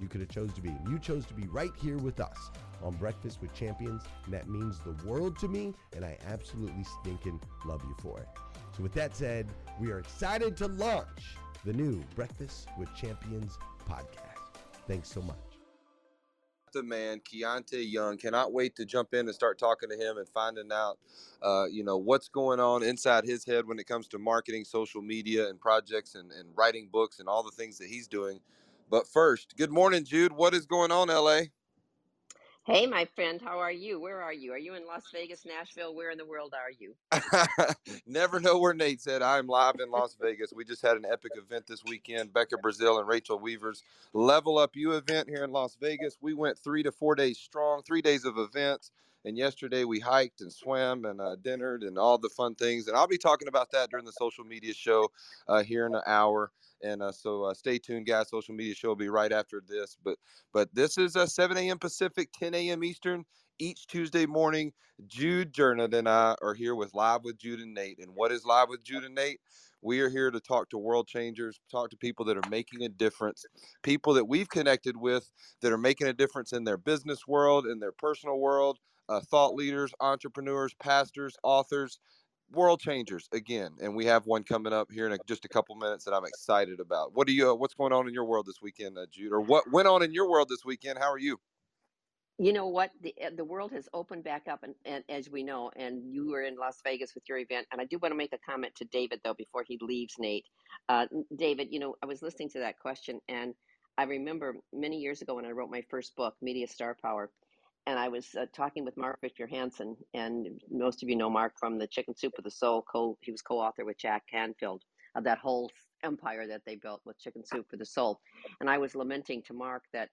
you could have chose to be. You chose to be right here with us on Breakfast with Champions, and that means the world to me, and I absolutely stinking love you for it. So with that said, we are excited to launch the new Breakfast with Champions podcast. Thanks so much. The man, Keontae Young, cannot wait to jump in and start talking to him and finding out, uh, you know, what's going on inside his head when it comes to marketing, social media, and projects, and, and writing books, and all the things that he's doing. But first, good morning, Jude. What is going on, LA? Hey, my friend, how are you? Where are you? Are you in Las Vegas, Nashville? Where in the world are you? Never know where Nate said. I'm live in Las Vegas. We just had an epic event this weekend. Becca Brazil and Rachel Weaver's Level Up You event here in Las Vegas. We went three to four days strong, three days of events. And yesterday we hiked and swam and uh, dinnered and all the fun things. And I'll be talking about that during the social media show uh, here in an hour. And uh, so uh, stay tuned, guys. Social media show will be right after this. But but this is uh, 7 a.m. Pacific, 10 a.m. Eastern each Tuesday morning. Jude Jernad and I are here with Live with Jude and Nate. And what is Live with Jude and Nate? We are here to talk to world changers, talk to people that are making a difference, people that we've connected with that are making a difference in their business world, in their personal world, uh, thought leaders, entrepreneurs, pastors, authors, world changers again, and we have one coming up here in a, just a couple minutes that I'm excited about. What do you? Uh, what's going on in your world this weekend, uh, Jude? Or what went on in your world this weekend? How are you? You know what? The uh, the world has opened back up, and, and as we know, and you were in Las Vegas with your event. And I do want to make a comment to David though before he leaves, Nate. Uh, David, you know, I was listening to that question, and I remember many years ago when I wrote my first book, Media Star Power, and I was uh, talking with Mark Victor Hansen, and most of you know Mark from the Chicken Soup for the Soul. Co- he was co-author with Jack Canfield of that whole empire that they built with Chicken Soup for the Soul. And I was lamenting to Mark that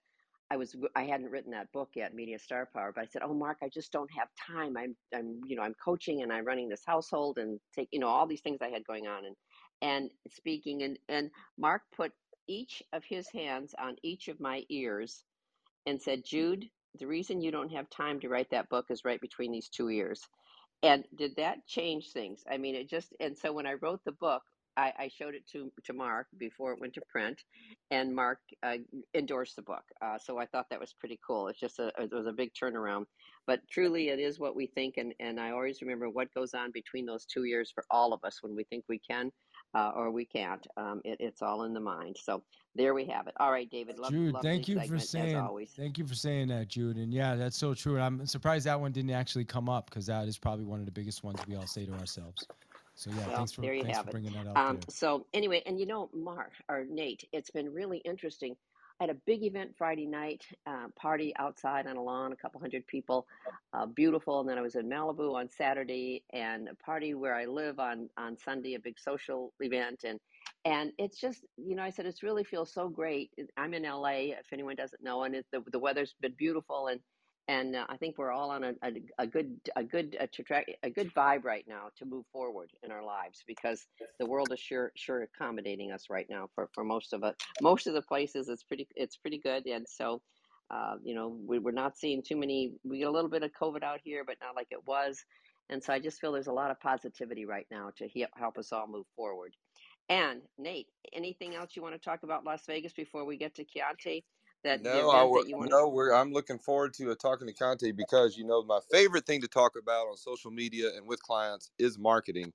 I was I hadn't written that book yet, Media Star Power, but I said, "Oh, Mark, I just don't have time. I'm I'm you know I'm coaching and I'm running this household and take you know all these things I had going on and and speaking and and Mark put each of his hands on each of my ears and said, Jude, the reason you don't have time to write that book is right between these two ears. And did that change things? I mean, it just and so when I wrote the book, I, I showed it to to Mark before it went to print, and Mark uh, endorsed the book. Uh, so I thought that was pretty cool. It's just a it was a big turnaround, but truly it is what we think, and and I always remember what goes on between those two years for all of us when we think we can. Uh, or we can't. Um, it, it's all in the mind. So there we have it. All right, David. Love, Jude, love thank you for saying. Thank you for saying that, Jude. And yeah, that's so true. And I'm surprised that one didn't actually come up because that is probably one of the biggest ones we all say to ourselves. So yeah, Well, thanks for there you thanks have for it. bringing that up. Um, so anyway, and you know, Mark or Nate, it's been really interesting. Had a big event Friday night, uh, party outside on a lawn, a couple hundred people, uh, beautiful. And then I was in Malibu on Saturday, and a party where I live on on Sunday, a big social event, and and it's just you know, I said it's really feels so great. I'm in LA, if anyone doesn't know, and it, the the weather's been beautiful, and and uh, I think we're all on a, a, a good a good a, tra- a good vibe right now to move forward in our lives because the world is sure sure accommodating us right now for, for most of it most of the places it's pretty it's pretty good and so uh, you know we, we're not seeing too many we get a little bit of COVID out here but not like it was and so I just feel there's a lot of positivity right now to he- help us all move forward. And Nate, anything else you want to talk about Las Vegas before we get to Keontae? That No, I that you want to no, we're I'm looking forward to uh, talking to Keontae because you know my favorite thing to talk about on social media and with clients is marketing,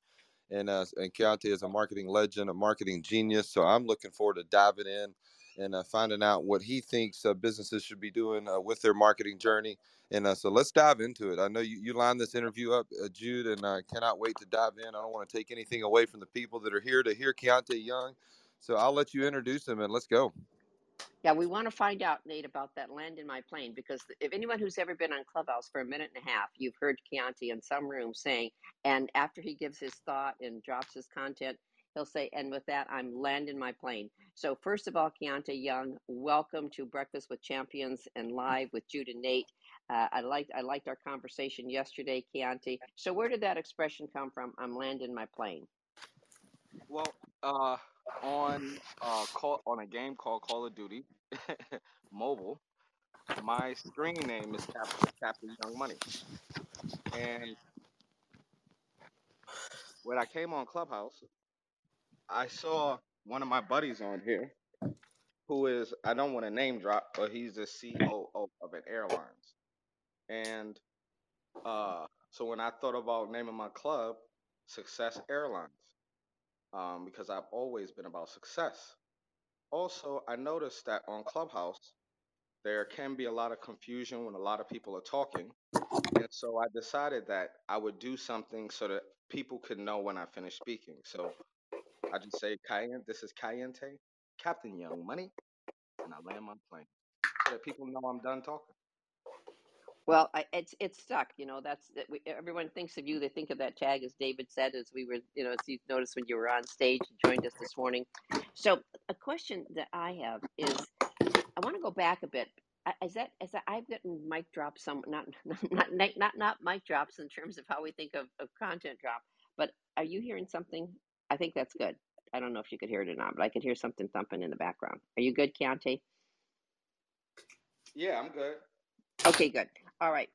and uh, and Keontae is a marketing legend, a marketing genius. So I'm looking forward to diving in and uh, finding out what he thinks uh, businesses should be doing uh, with their marketing journey. And uh, so let's dive into it. I know you, you lined this interview up, uh, Jude, and I cannot wait to dive in. I don't want to take anything away from the people that are here to hear Keontae Young. So I'll let you introduce him and let's go. Yeah, we want to find out, Nate, about that land in my plane because if anyone who's ever been on Clubhouse for a minute and a half, you've heard Keontae in some room saying, and after he gives his thought and drops his content, he'll say, and with that, I'm landing my plane. So, first of all, Keontae Young, welcome to Breakfast with Champions and live with Jude and Nate. Uh, I liked I liked our conversation yesterday, Keontae. So, where did that expression come from? I'm landing my plane. Well, uh, on uh call on a game called Call of Duty Mobile, my screen name is Captain Captain Young Money, and when I came on Clubhouse, I saw one of my buddies on here who is I don't want to name drop, but he's the COO of an airlines, and uh, so when I thought about naming my club Success Airlines, um, because I've always been about success. Also, I noticed that on Clubhouse, there can be a lot of confusion when a lot of people are talking. And so I decided that I would do something so that people could know when I finish speaking. So I just say, Cayenne, this is Keontae, Captain Young Money, and I land my plane so that people know I'm done talking. Well, I, it's it's stuck. You know, that's that we, everyone thinks of you. They think of that tag, as David said, as we were, you know, as you noticed when you were on stage and joined us this morning. So, a question that I have is, I want to go back a bit. I- Is that is that I've gotten mic drops some not not not not not mic drops in terms of how we think of, of content drop. But are you hearing something? I think that's good. I don't know if you could hear it or not, but I could hear something thumping in the background. Are you good, Keontae? Yeah, I'm good. Okay, good. All right.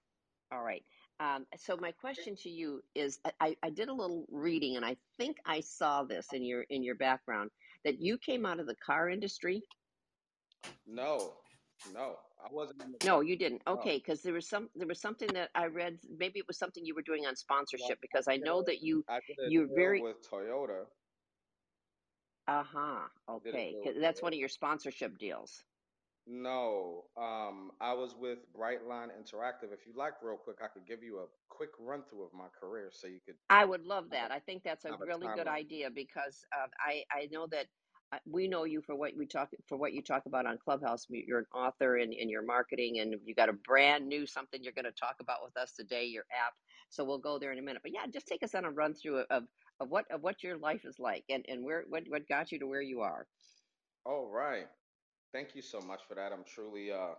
All right. Um, so my question to you is, I, I did a little reading, and I think I saw this in your in your background that you came out of the car industry. No, No, I wasn't in the No, you didn't. Okay, because there was some there was something that I read. Maybe it was something you were doing on Well, sponsorship because I I know that you I did a you're very with Toyota. uh huh. I did a Okay, deal 'cause with that's one of your sponsorship deals. No, um, I was with Brightline Interactive. If you like, real quick, I could give you a quick run through of my career so you could I would love that. I think that's a, a have a really good timeline. idea because uh, I I know that uh, we know you for what we talk for what you talk about on Clubhouse. You- You're an author and in your marketing, and you got a brand new something you're going to talk about with us today. Your app. So we'll go there in a minute. But yeah, just take us on a run through of of what of what your life is like and and where what what got you to where you are. All right. Thank you so much for that. I'm truly uh,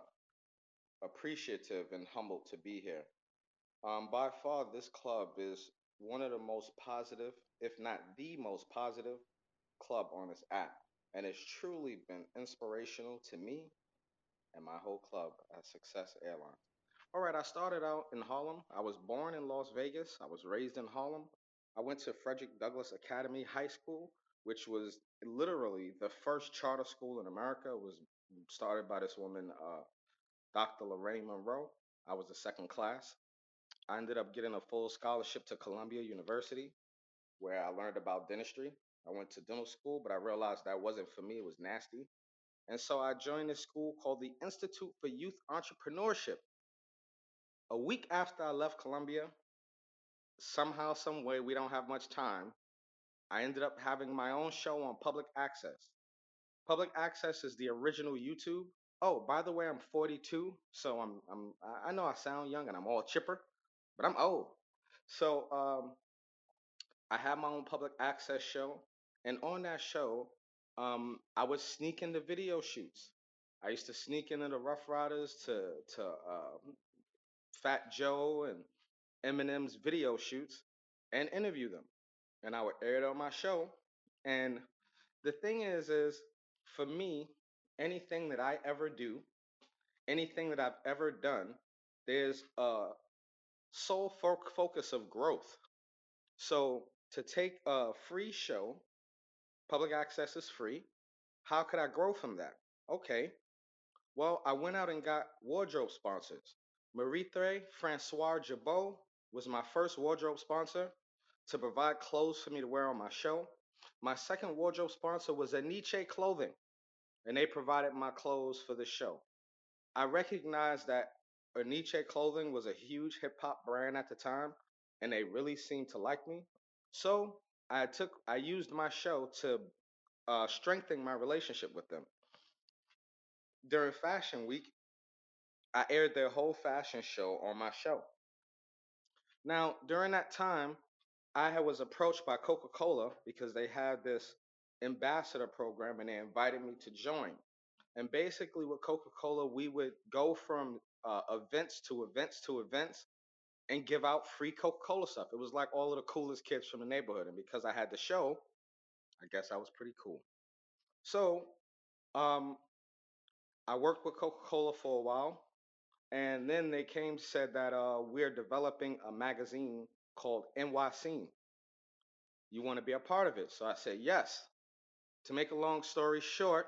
appreciative and humbled to be here. Um, by far, this club is one of the most positive, if not the most positive, club on this app. And it's truly been inspirational to me and my whole club at Success Airlines. All right, I started out in Harlem. I was born in Las Vegas. I was raised in Harlem. I went to Frederick Douglass Academy High School, which was literally the first charter school in America. Was started by this woman, uh, Dr. Lorraine Monroe. I was the second class. I ended up getting a full scholarship to Columbia University, where I learned about dentistry. I went to dental school, but I realized that wasn't for me. It was nasty. And so I joined this school called the Institute for Youth Entrepreneurship. A week after I left Columbia, somehow, some way, we don't have much time. I ended up having my own show on public access. Public access is the original YouTube. Oh, by the way, I'm 42, so I'm I'm I know I sound young and I'm all chipper, but I'm old. So um, I had my own public access show, and on that show, um, I would sneak into video shoots. I used to sneak into the Ruff Ryders to to uh, Fat Joe and Eminem's video shoots and interview them, and I would air it on my show. And the thing is, is for me, anything that I ever do, anything that I've ever done, there's a sole fo- focus of growth. So to take a free show, public access is free. How could I grow from that? Okay, well, I went out and got wardrobe sponsors. Marithé François Girbaud was my first wardrobe sponsor to provide clothes for me to wear on my show. My second wardrobe sponsor was Enyce Clothing, and they provided my clothes for the show. I recognized that Enyce Clothing was a huge hip hop brand at the time, and they really seemed to like me. So I took I used my show to uh, strengthen my relationship with them. During Fashion Week, I aired their whole fashion show on my show. Now, during that time, I was approached by Coca Cola because they had this ambassador program and they invited me to join. And basically, with Coca Cola, we would go from uh, events to events to events and give out free Coca Cola stuff. It was like all of the coolest kids from the neighborhood. And because I had the show, I guess I was pretty cool. So, um, I worked with Coca Cola for a while. And then they came said that uh, we're developing a magazine called NYC. You want to be a part of it? So I said yes. To make a long story short,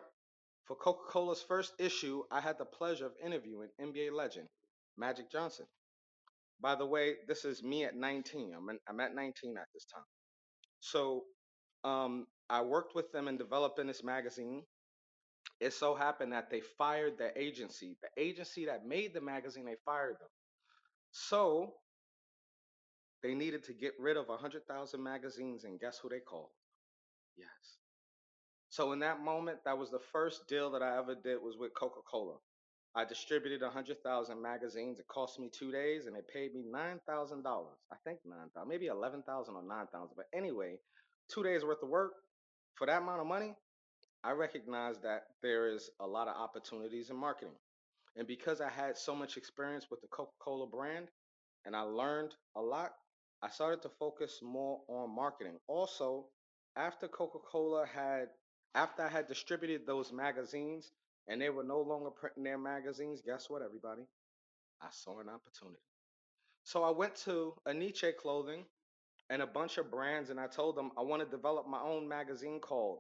for Coca Cola's first issue, I had the pleasure of interviewing NBA legend Magic Johnson. By the way, this is me at 19. I'm, in, I'm at 19 at this time. So um, I worked with them in developing this magazine. It so happened that they fired their agency. The agency that made the magazine, they fired them. So they needed to get rid of 100,000 magazines, and guess who they called? Yes. So in that moment, that was the first deal that I ever did was with Coca-Cola. I distributed 100,000 magazines. It cost me two days, and it paid me $9,000. I think 9,000, maybe 11,000 or 9,000. But anyway, two days worth of work for that amount of money. I recognize that there is a lot of opportunities in marketing. And because I had so much experience with the Coca-Cola brand and I learned a lot, I started to focus more on marketing. Also, after Coca-Cola had after I had distributed those magazines and they were no longer printing their magazines, guess what everybody? I saw an opportunity. So I went to Enyce Clothing and a bunch of brands and I told them I want to develop my own magazine called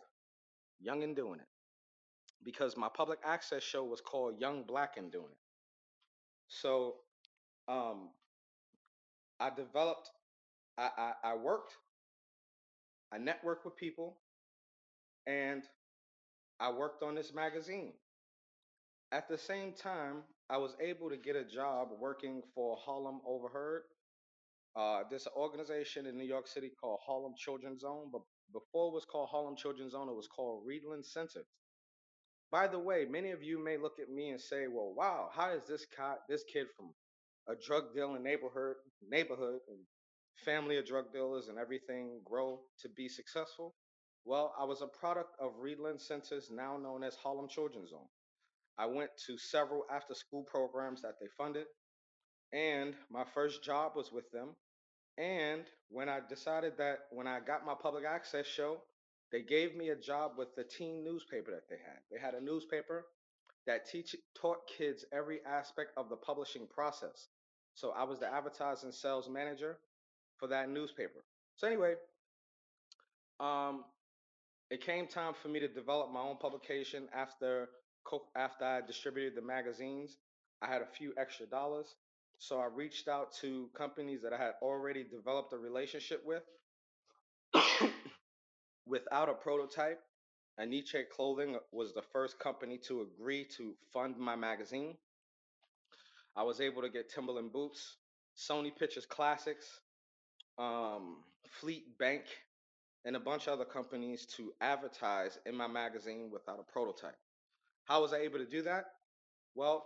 Young and Doing It. because my public access show was called Young Black and doing it. So um, I developed, I, I, I worked, I networked with people, and I worked on this magazine. At the same time, I was able to get a job working for Harlem Overheard. Uh, this organization in New York City called Harlem Children's Zone, but before it was called Harlem Children's Zone, it was called Rheedlen Center. By the way, many of you may look at me and say, "Well, wow, how is this guy, this kid from a drug dealing neighborhood, neighborhood, family of drug dealers and everything grow to be successful?" Well, I was a product of Rheedlen Centers, now known as Harlem Children's Zone. I went to several after school programs that they funded, and my first job was with them. And when I decided that when I got my public access show, they gave me a job with the teen newspaper that they had. They had a newspaper that teach taught kids every aspect of the publishing process. So I was the advertising sales manager for that newspaper. So anyway, um, it came time for me to develop my own publication after after I distributed the magazines. I had a few extra dollars, so I reached out to companies that I had already developed a relationship with. Without a prototype, Enyce Clothing was the first company to agree to fund my magazine. I was able to get Timberland boots, Sony Pictures Classics, um, Fleet Bank, and a bunch of other companies to advertise in my magazine without a prototype. How was I able to do that? Well,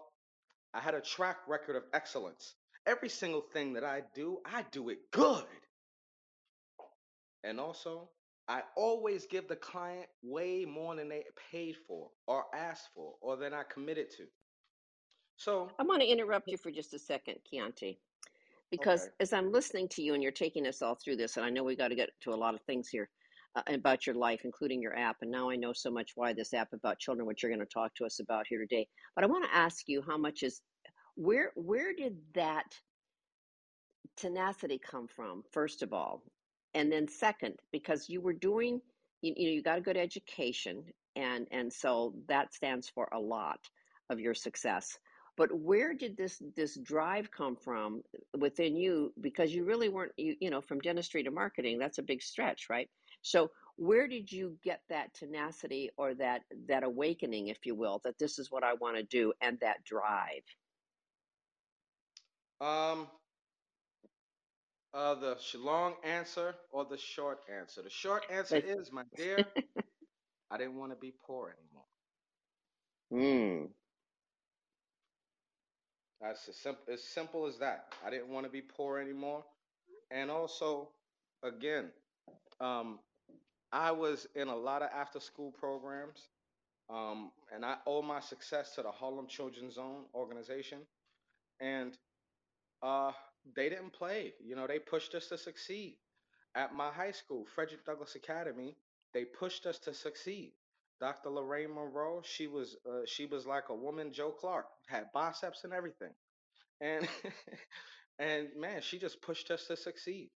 I had a track record of excellence. Every single thing that I do, I do it good. And also, I always give the client way more than they paid for or asked for or than I committed to. So I want to interrupt you for just a second, Keontae, because Okay. as I'm listening to you and you're taking us all through this, and I know we got to get to a lot of things here uh, about your life, including your app, and now I know so much why this app about children, which you're going to talk to us about here today. But I want to ask you, how much is where where did that tenacity come from? First of all, and then second, because you were doing, you, you know, you got a good education, and and so that stands for a lot of your success. But where did this this drive come from within you? Because you really weren't, you, you know, from dentistry to marketing, that's a big stretch, right? So where did you get that tenacity or that that awakening, if you will, that this is what I want to do, and that drive? Um, uh, the long answer or the short answer? The short answer is, my dear, I didn't want to be poor anymore. mm, That's as simple as simple as that. I didn't want to be poor anymore. And also, again, um, I was in a lot of after school programs, um, and I owe my success to the Harlem Children's Zone organization. And uh, they didn't play. You know, they pushed us to succeed. At my high school, Frederick Douglass Academy, they pushed us to succeed. Dr. Lorraine Monroe, she was uh, she was like a woman Joe Clark, had biceps and everything. And and man, she just pushed us to succeed.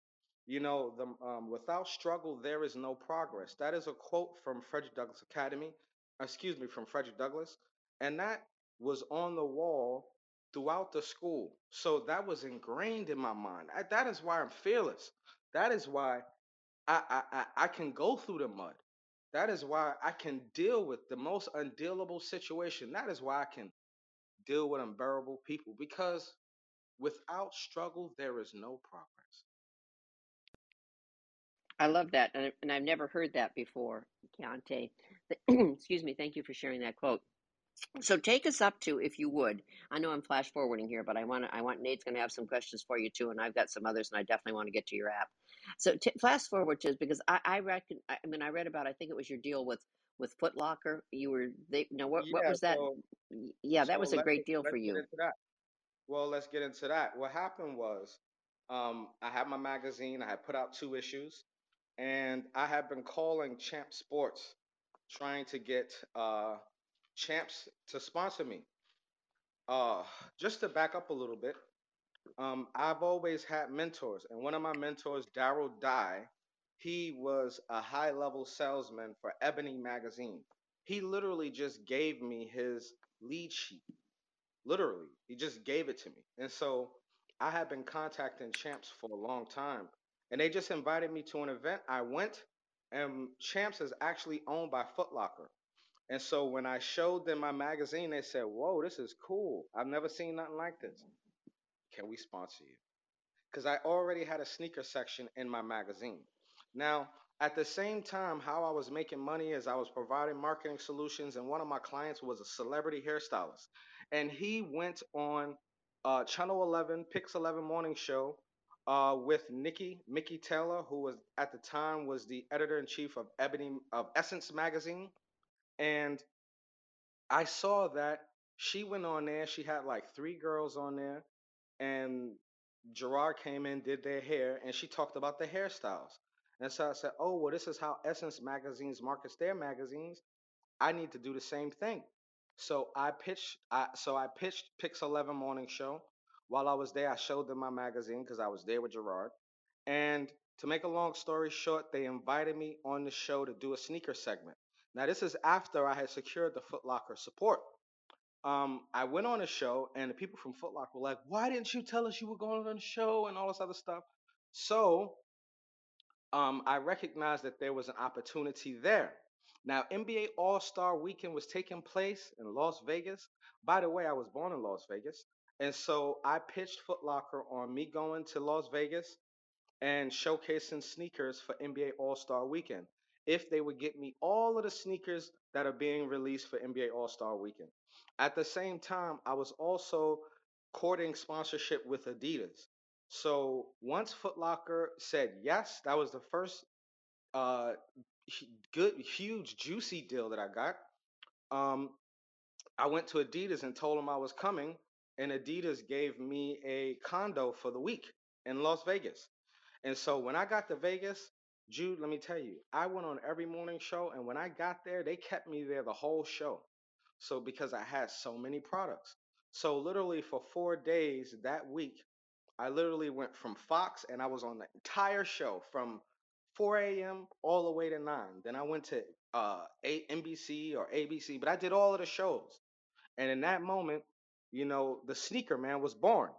You know, the um, without struggle there is no progress. That is a quote from Frederick Douglass Academy, excuse me, from Frederick Douglass, and that was on the wall throughout the school. So that was ingrained in my mind. I, that is why I'm fearless. That is why I, I I I can go through the mud. That is why I can deal with the most undealable situation. That is why I can deal with unbearable people because without struggle there is no progress. I love that, and, I- and I've never heard that before, Keontae. Excuse me. Thank you for sharing that quote. So take us up to, if you would. I know I'm flash forwarding here, but I want. I want Nate's going to have some questions for you too, and I've got some others, and I definitely want to get to your app. So t- flash forward to because I, I reckon. I mean, I read about. I think it was your deal with with Foot Locker. You were they. No, what what was that? so Yeah, that so was a great deal for you. Well, let's get into that. What happened was um I had my magazine, I had put out two issues, and I had been calling Champ Sports trying to get uh Champs to sponsor me. Uh just to back up a little bit, um I've always had mentors, and one of my mentors, Daryl Dye, he was a high level salesman for Ebony magazine. He literally just gave me his lead sheet. Literally, he just gave it to me. And so I had been contacting Champs for a long time, and they just invited me to an event. I went, and Champs is actually owned by Foot Locker. And so when I showed them my magazine, they said, Whoa, this is cool. I've never seen nothing like this. Can we sponsor you? Because I already had a sneaker section in my magazine. Now, at the same time, how I was making money is I was providing marketing solutions, and one of my clients was a celebrity hairstylist. And he went on uh, Channel 11, Pix 11 morning show uh, with Nikki, Mikki Taylor, who was at the time was the editor in chief of Ebony of Essence magazine and I saw that she went on there. She had like three girls on there, and Gerard came in, did their hair, and she talked about the hairstyles. And so I said, "Oh, well, this is how Essence magazines markets their magazines. I need to do the same thing." So I pitched. I so I pitched Pix Eleven Morning Show. While I was there, I showed them my magazine because I was there with Gerard. And to make a long story short, they invited me on the show to do a sneaker segment. Now, this is after I had secured the Foot Locker support. Um, I went on a show, and the people from Foot Locker were like, "Why didn't you tell us you were going on the show?" and all this other stuff. So, um, I recognized that there was an opportunity there. Now, NBA All Star Weekend was taking place in Las Vegas. By the way, I was born in Las Vegas, and so I pitched Foot Locker on me going to Las Vegas and showcasing sneakers for NBA All Star Weekend if they would get me all of the sneakers that are being released for NBA All Star Weekend. At the same time, I was also courting sponsorship with Adidas. So once Foot Locker said yes, that was the first uh, good, huge, juicy deal that I got. Um, I went to Adidas and told them I was coming, and Adidas gave me a condo for the week in Las Vegas. And so when I got to Vegas, Jude, let me tell you, I went on every morning show, and when I got there, they kept me there the whole show. So because I had so many products. So literally for four days that week, I literally went from Fox and I was on the entire show from 4 a.m. all the way to 9. Then I went to uh, NBC or ABC, but I did all of the shows. And in that moment, you know, the sneaker man was born.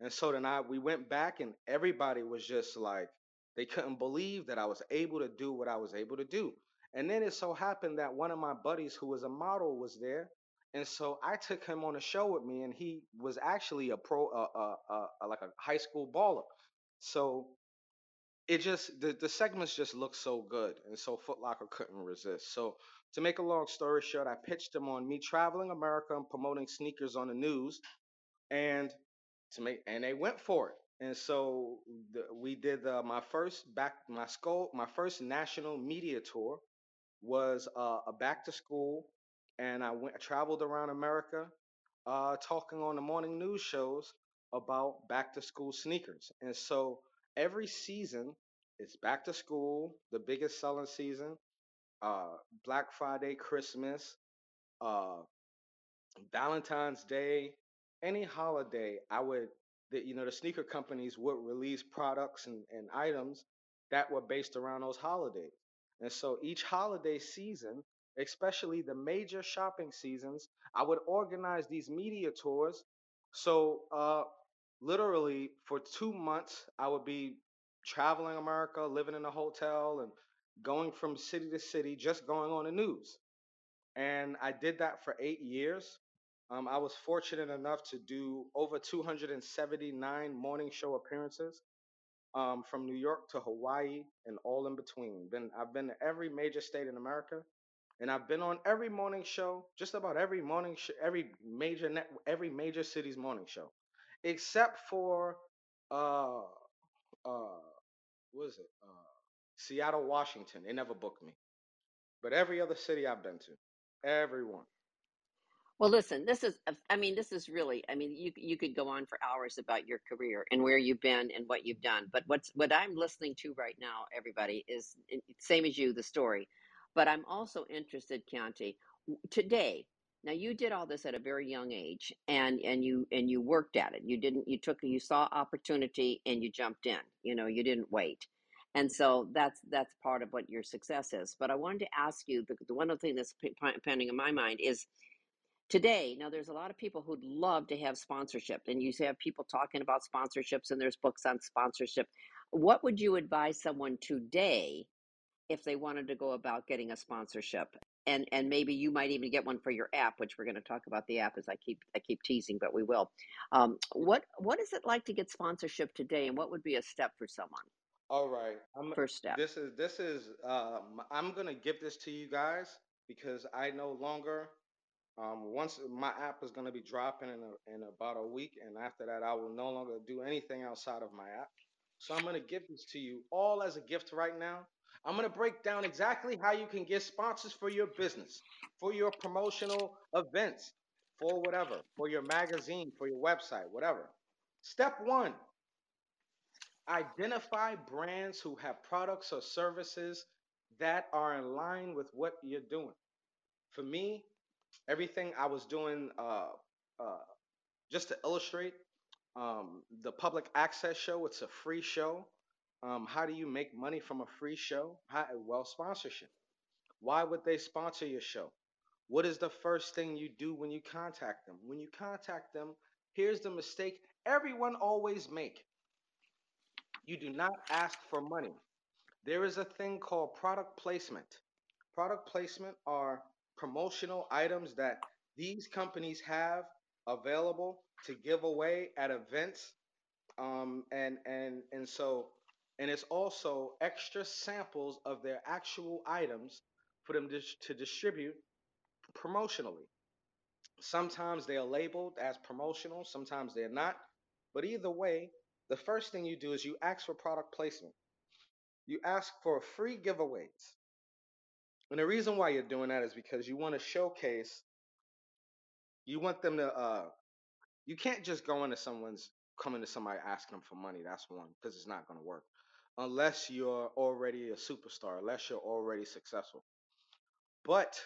And so then I we went back and everybody was just like, they couldn't believe that I was able to do what I was able to do. And then it so happened that one of my buddies who was a model was there. And so I took him on a show with me, and he was actually a pro, uh, uh, uh, like a high school baller. So it just the, the segments just looked so good, and so Foot Locker couldn't resist. So to make a long story short, I pitched him on me traveling America and promoting sneakers on the news, and to make and they went for it. And so the, we did uh, my first back my school my first national media tour was uh, a back to school, and I went I traveled around America, uh, talking on the morning news shows about back to school sneakers. And so every season it's back to school, the biggest selling season, uh, Black Friday, Christmas, uh, Valentine's Day, any holiday, I would that you know the sneaker companies would release products and, and items that were based around those holidays. And so each holiday season, especially the major shopping seasons, I would organize these media tours. So uh literally for two months I would be traveling America, living in a hotel and going from city to city, just going on the news. And I did that for eight years. Um, I was fortunate enough to do over 279 morning show appearances um, from New York to Hawaii and all in between. Been I've been to every major state in America, and I've been on every morning show, just about every morning show, every major net, every major city's morning show, except for uh uh what is it uh Seattle, Washington. They never booked me, but every other city I've been to, everyone. Well, listen, this is, uh, I mean, this is really, I mean, you you could go on for hours about your career and where you've been and what you've done. But what's what I'm listening to right now, everybody, is uh, same as you, the story. But I'm also interested, Keontae, today. Now you did all this at a very young age, and and you and you worked at it. You didn't. You took. You saw opportunity and you jumped in. You know, you didn't wait. and so that's that's part of what your success is. But I wanted to ask you the, the one other thing that's p- pending in my mind is today now there's a lot of people who'd love to have sponsorship and you have people talking about sponsorships and there's books on sponsorship. What would you advise someone today if they wanted to go about getting a sponsorship? And and maybe you might even get one for your app which we're going to talk about the app as i keep i keep teasing but we will. Um, what what is it like to get sponsorship today and what would be a step for someone? All right. I'm first step. this is this is um I'm gonna give this to you guys because I no longer um once my app is gonna be dropping in a, in about a week and after that I will no longer do anything outside of my app. So I'm gonna give this to you all as a gift right now. I'm gonna break down exactly how you can get sponsors for your business, for your promotional events, for whatever, for your magazine, for your website, whatever. Step one Identify brands who have products or services that are in line with what you're doing. For me, everything I was doing, uh, uh, just to illustrate, um, the public access show, it's a free show. Um, how do you make money from a free show? How, well, sponsorship. Why would they sponsor your show? What is the first thing you do when you contact them? When you contact them, here's the mistake everyone always make. You do not ask for money. There is a thing called product placement. Product placement are promotional items that these companies have available to give away at events. Um, and and and so and it's also extra samples of their actual items for them to, to distribute promotionally. Sometimes they are labeled as promotional, sometimes they're not. But either way, the first thing you do is you ask for product placement. You ask for free giveaways. And the reason why you're doing that is because you want to showcase, you want them to, uh, you can't just go into someone's, coming to somebody asking them for money. That's one, because it's not going to work. Unless you're already a superstar, unless you're already successful. But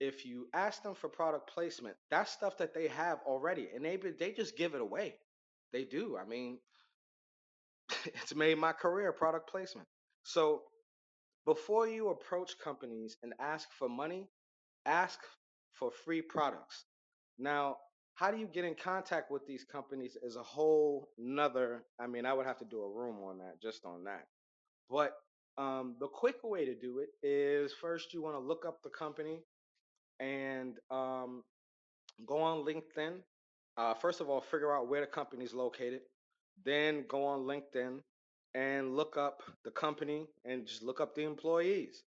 if you ask them for product placement, that's stuff that they have already, and they they just give it away. They do. I mean, it's made my career product placement. So before you approach companies and ask for money, ask for free products. Now, how do you get in contact with these companies is a whole nother. I mean, I would have to do a room on that, just on that. But um, the quick way to do it is first you want to look up the company and um, go on LinkedIn. Uh, first of all, figure out where the company is located. Then go on LinkedIn and look up the company and just look up the employees.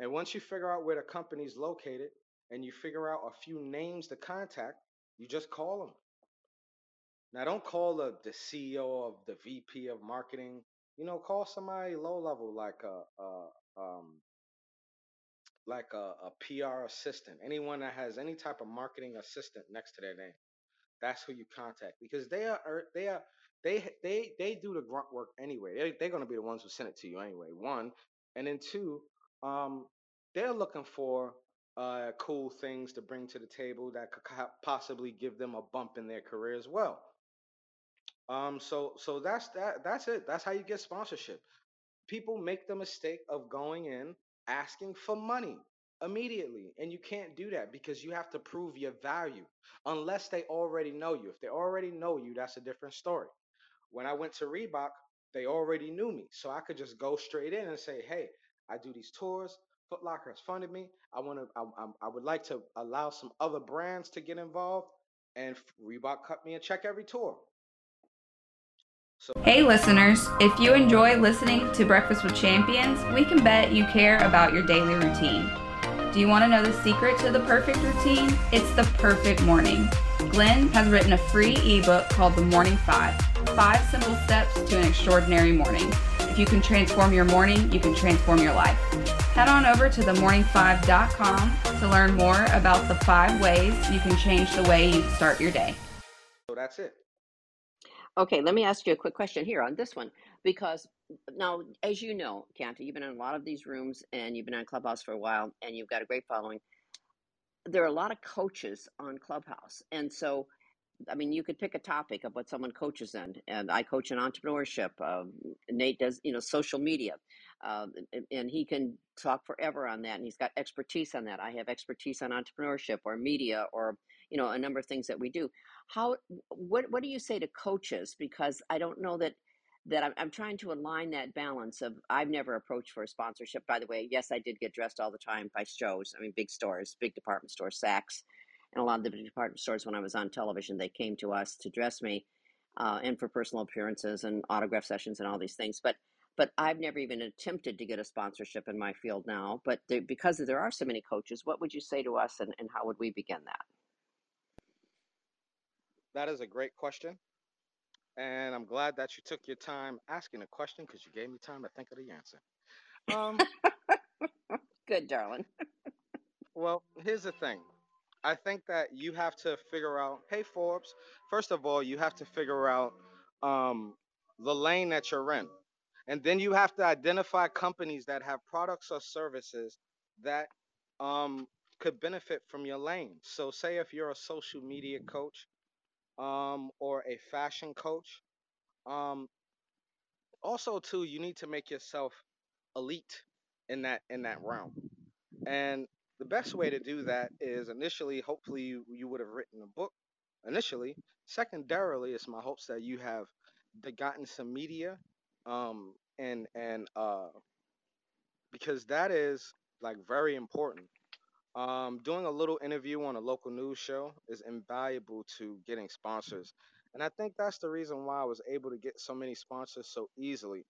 And once you figure out where the company is located and you figure out a few names to contact, you just call them. Now, don't call the, the CEO of the VP of marketing. You know, call somebody low level like a, a um, like a, a PR assistant, anyone that has any type of marketing assistant next to their name. That's who you contact because they are they are they they they do the grunt work anyway. They they're gonna be the ones who send it to you anyway. One, and then two, um, they're looking for uh cool things to bring to the table that could co- possibly give them a bump in their career as well. Um, so so that's that that's it. That's how you get sponsorship people make the mistake of going in asking for money immediately and you can't do that because you have to prove your value unless they already know you if they already know you that's a different story when i went to reebok they already knew me so i could just go straight in and say hey i do these tours Foot Locker has funded me i want to I, I, I would like to allow some other brands to get involved and reebok cut me a check every tour so Hey, listeners, if you enjoy listening to Breakfast with Champions, we can bet you care about your daily routine. Do you want to know the secret to the perfect routine? It's the perfect morning. Glenn has written a free ebook called The Morning Five Five Simple Steps to an Extraordinary Morning. If you can transform your morning, you can transform your life. Head on over to themorning5.com to learn more about the five ways you can change the way you start your day. so that's it Okay, let me ask you a quick question here on this one because now, as you know, Keontae, you've been in a lot of these rooms and you've been on Clubhouse for a while and you've got a great following. There are a lot of coaches on Clubhouse, and so I mean, you could pick a topic of what someone coaches in, and I coach in entrepreneurship. Um, Nate does, you know, social media, um, and, and he can talk forever on that, and he's got expertise on that. I have expertise on entrepreneurship or media or you know a number of things that we do. How what what do you say to coaches? Because I don't know that that I'm, I'm trying to align that balance of I've never approached for a sponsorship. By the way, yes, I did get dressed all the time by shows. I mean, big stores, big department stores, Saks, and a lot of the department stores. When I was on television, they came to us to dress me, uh, and for personal appearances and autograph sessions and all these things. But but I've never even attempted to get a sponsorship in my field now. But there, because there are so many coaches, what would you say to us, and, and how would we begin that? That is a great question. And I'm glad that you took your time asking a question because you gave me time to think of the answer. Um, Good, darling. well, here's the thing. I think that you have to figure out, hey, Forbes, first of all, you have to figure out um, the lane that you're in. And then you have to identify companies that have products or services that um, could benefit from your lane. So, say if you're a social media coach um, or a fashion coach, um, also too, you need to make yourself elite in that in that realm. And the best way to do that is initially, hopefully, you, you would have written a book initially. Secondarily, it's my hopes that you have gotten some media um, and and uh, because that is like very important. Um, doing a little interview on a local news show is invaluable to getting sponsors, and I think that's the reason why I was able to get so many sponsors so easily,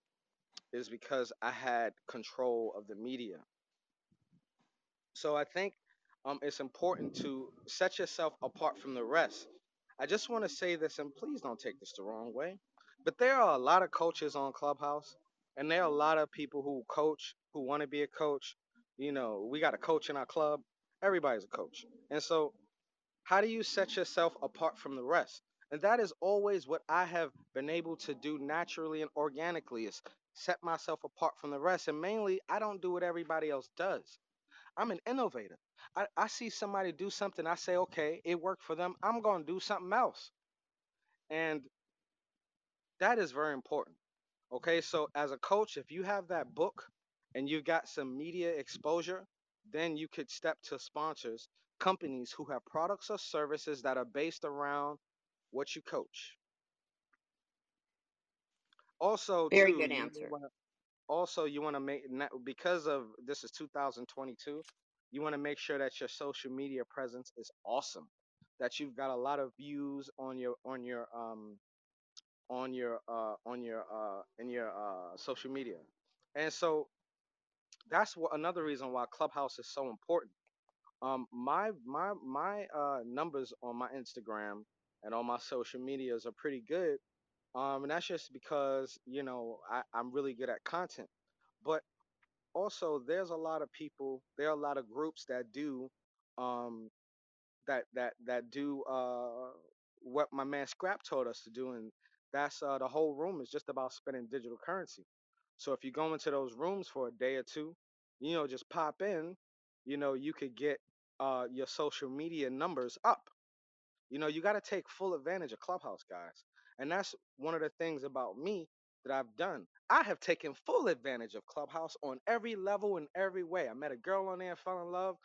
is because I had control of the media. So I think um, it's important to set yourself apart from the rest. I just want to say this, and please don't take this the wrong way, but there are a lot of coaches on Clubhouse, and there are a lot of people who coach who want to be a coach. You know, we got a coach in our club. Everybody's a coach. And so, how do you set yourself apart from the rest? And that is always what I have been able to do naturally and organically is set myself apart from the rest. And mainly, I don't do what everybody else does. I'm an innovator. I, I see somebody do something, I say, okay, it worked for them. I'm going to do something else. And that is very important. Okay, so as a coach, if you have that book and you've got some media exposure, then you could step to sponsors, companies who have products or services that are based around what you coach. Also, Very too, good answer. wanna, also you want to make because of this is 2022, you want to make sure that your social media presence is awesome, that you've got a lot of views on your on your um on your uh on your uh in your uh social media. And so that's what another reason why Clubhouse is so important. Um my my my uh numbers on my Instagram and all my social medias are pretty good. Um and that's just because, you know, I, I'm really good at content. But also there's a lot of people, there are a lot of groups that do um that that that do uh what my man Scrap told us to do, and that's uh the whole room is just about spending digital currency. So if you go into those rooms for a day or two, you know, just pop in, you know, you could get uh your social media numbers up. You know, you got to take full advantage of Clubhouse, guys. And that's one of the things about me that I've done. I have taken full advantage of Clubhouse on every level and every way. I met a girl on there, fell in love.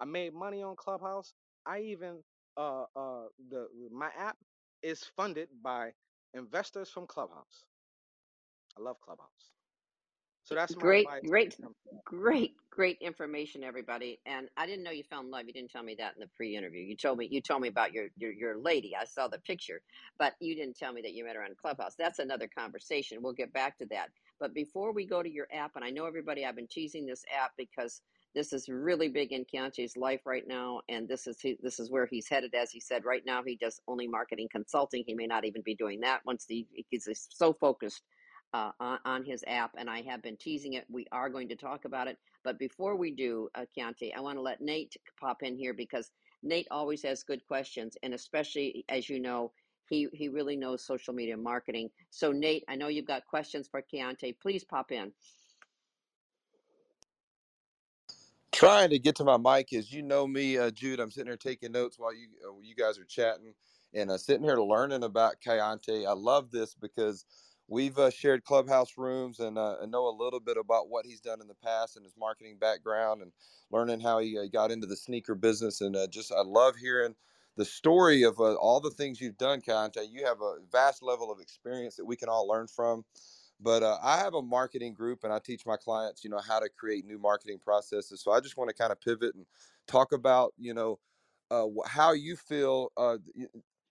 I made money on Clubhouse. I even uh uh the my app is funded by investors from Clubhouse. I love Clubhouse. So that's my Great, great, it comes to that. great, great information, everybody. And I didn't know you fell in love. You didn't tell me that in the pre-interview. You told me you told me about your your, your lady. I saw the picture, but you didn't tell me that you met her on Clubhouse. That's another conversation. We'll get back to that. But before we go to your app, and I know everybody, I've been teasing this app because this is really big in Keontae's life right now, and this is he, this is where he's headed. As he said, right now he does only marketing consulting. He may not even be doing that once he, he's so focused uh, on, on his app, and I have been teasing it. We are going to talk about it. But before we do, uh, Keontae, I want to let Nate pop in here because Nate always has good questions, and especially as you know, he he really knows social media marketing. So Nate, I know you've got questions for Keontae. Please pop in. Trying to get to my mic as you know me, uh, Jude. I'm sitting here taking notes while you uh, you guys are chatting. and uh, sitting here learning about Keontae. I love this because we've uh, shared clubhouse rooms and, uh, and know a little bit about what he's done in the past and his marketing background and learning how he uh, got into the sneaker business. And uh, just I love hearing the story of uh, all the things you've done, Keontae. You have a vast level of experience that we can all learn from. But uh, I have a marketing group, and I teach my clients, you know, how to create new marketing processes. So I just want to kind of pivot and talk about, you know, how you feel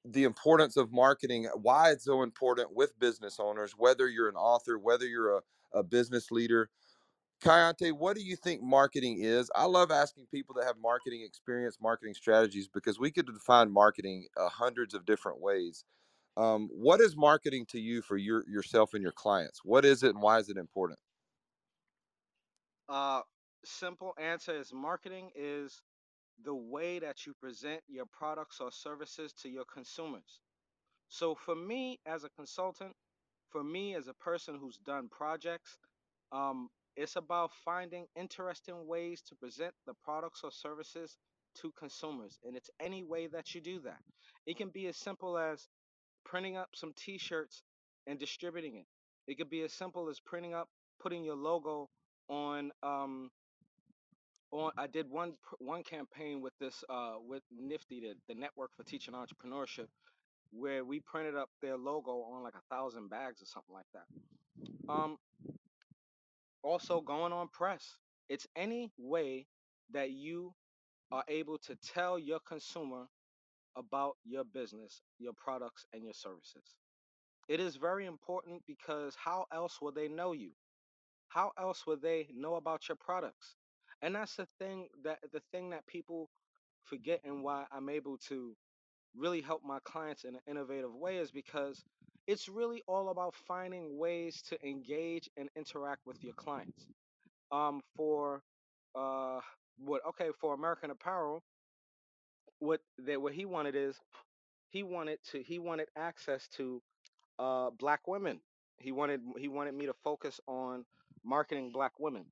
the importance of marketing, why it's so important with business owners, whether you're an author, whether you're a, a business leader. Keontae, what do you think marketing is? I love asking people that have marketing experience, marketing strategies, because we could define marketing uh, hundreds of different ways. Um, what is marketing to you for your yourself and your clients? What is it, and why is it important? Uh, simple answer is marketing is the way that you present your products or services to your consumers. So for me as a consultant, for me as a person who's done projects, um, it's about finding interesting ways to present the products or services to consumers. And it's any way that you do that. It can be as simple as printing up some t-shirts and distributing it. It could be as simple as printing up, putting your logo on um, on I did one one campaign with this uh with Nifty the, the network for teaching entrepreneurship where we printed up their logo on like a thousand bags or something like that. Um also going on press. It's any way that you are able to tell your consumer about your business, your products and your services. It is very important because how else will they know you? How else will they know about your products? And that's the thing that the thing that people forget and why I'm able to really help my clients in an innovative way is because it's really all about finding ways to engage and interact with your clients. Um, for uh, what okay for American Apparel, what that what he wanted is he wanted to he wanted access to uh black women. He wanted he wanted me to focus on marketing black women.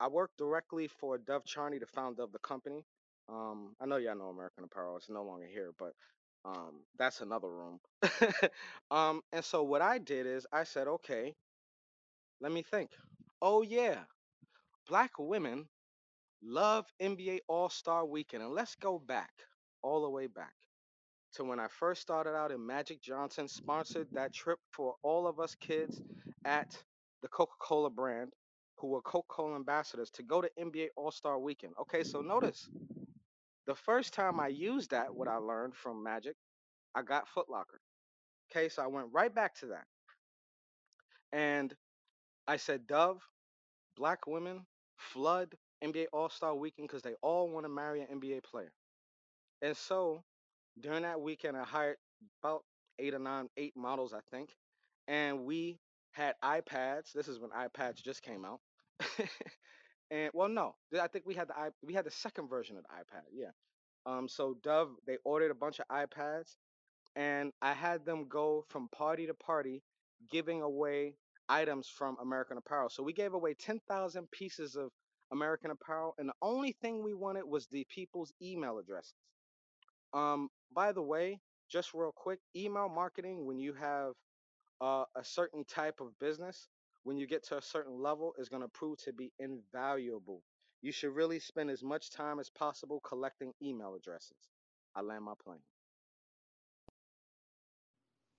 I work directly for Dov Charney, the founder of the company. Um, I know y'all know American Apparel; it's no longer here, but um, that's another room. um, and so what I did is I said, okay, let me think. Oh yeah, black women love NBA All Star Weekend, and let's go back all the way back to when I first started out and Magic Johnson sponsored that trip for all of us kids at the Coca Cola brand who were Coca Cola ambassadors to go to NBA All Star Weekend. Okay, so notice the first time I used that, what I learned from Magic, I got Foot Locker. Okay, so I went right back to that. And I said, Dov, black women flood NBA All Star Weekend because they all want to marry an NBA player. And so during that weekend, I hired about eight or nine, eight models, I think, and we had iPads. This is when iPads just came out. and well, no, I think we had the i we had the second version of the iPad. Yeah. Um. So Dov, they ordered a bunch of iPads, and I had them go from party to party, giving away items from American Apparel. So we gave away ten thousand pieces of American Apparel, and the only thing we wanted was the people's email addresses. Um, by the way, just real quick, email marketing when you have uh, a certain type of business, when you get to a certain level, is going to prove to be invaluable. You should really spend as much time as possible collecting email addresses. I land my plane.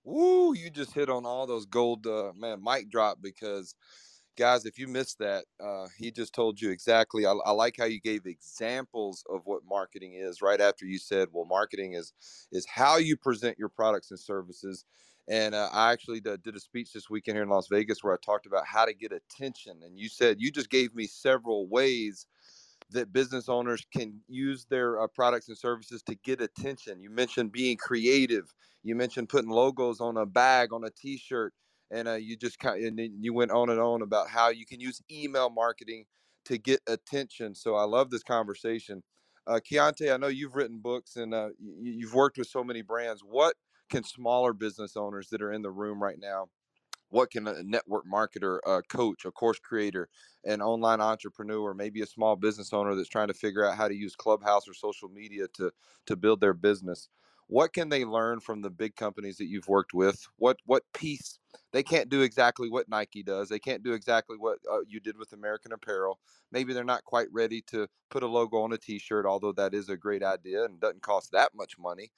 Woo! You just hit on all those gold, uh, man, mic drop because guys, if you missed that, uh, he just told you exactly. I, I, like how you gave examples of what marketing is right after you said, "Well, marketing is is how you present your products and services." And uh, I actually did, a speech this weekend here in Las Vegas where I talked about how to get attention. And you said you just gave me several ways that business owners can use their uh, products and services to get attention. You mentioned being creative. You mentioned putting logos on a bag, on a T-shirt and uh, you just kind of, and you went on and on about how you can use email marketing to get attention. So I love this conversation. Uh, Keontae, I know you've written books and uh, you, have worked with so many brands. What can smaller business owners that are in the room right now? What can a network marketer, a coach, a course creator, an online entrepreneur, maybe a small business owner that's trying to figure out how to use Clubhouse or social media to to build their business? what can they learn from the big companies that you've worked with? What what piece they can't do exactly what Nike does. They can't do exactly what uh, you did with American Apparel. Maybe they're not quite ready to put a logo on a T-shirt, although that is a great idea and doesn't cost that much money.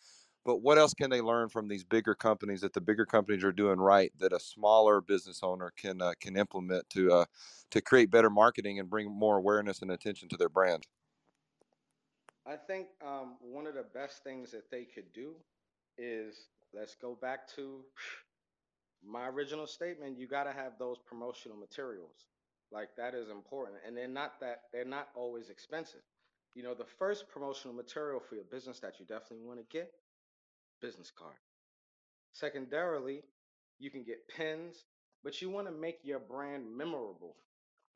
But what else can they learn from these bigger companies that the bigger companies are doing right that a smaller business owner can uh, can implement to uh, to create better marketing and bring more awareness and attention to their brand? I think um, one of the best things that they could do is let's go back to my original statement. You got to have those promotional materials. Like that is important, and they're not that they're not always expensive. You know, the first promotional material for your business that you definitely want to get business card. Secondarily, you can get pins, but you want to make your brand memorable.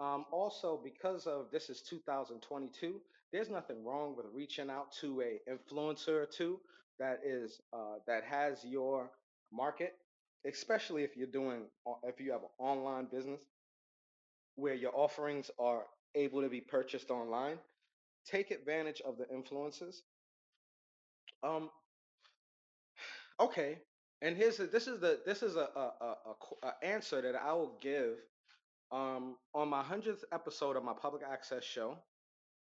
Um, also, because of this is 2022, there's nothing wrong with reaching out to a influencer or two that is uh, that has your market, especially if you're doing if you have an online business where your offerings are able to be purchased online. Take advantage of the influencers. Um, Okay, and here's a, this is the this is a a, a, a answer that I will give um on my hundredth episode of my public access show,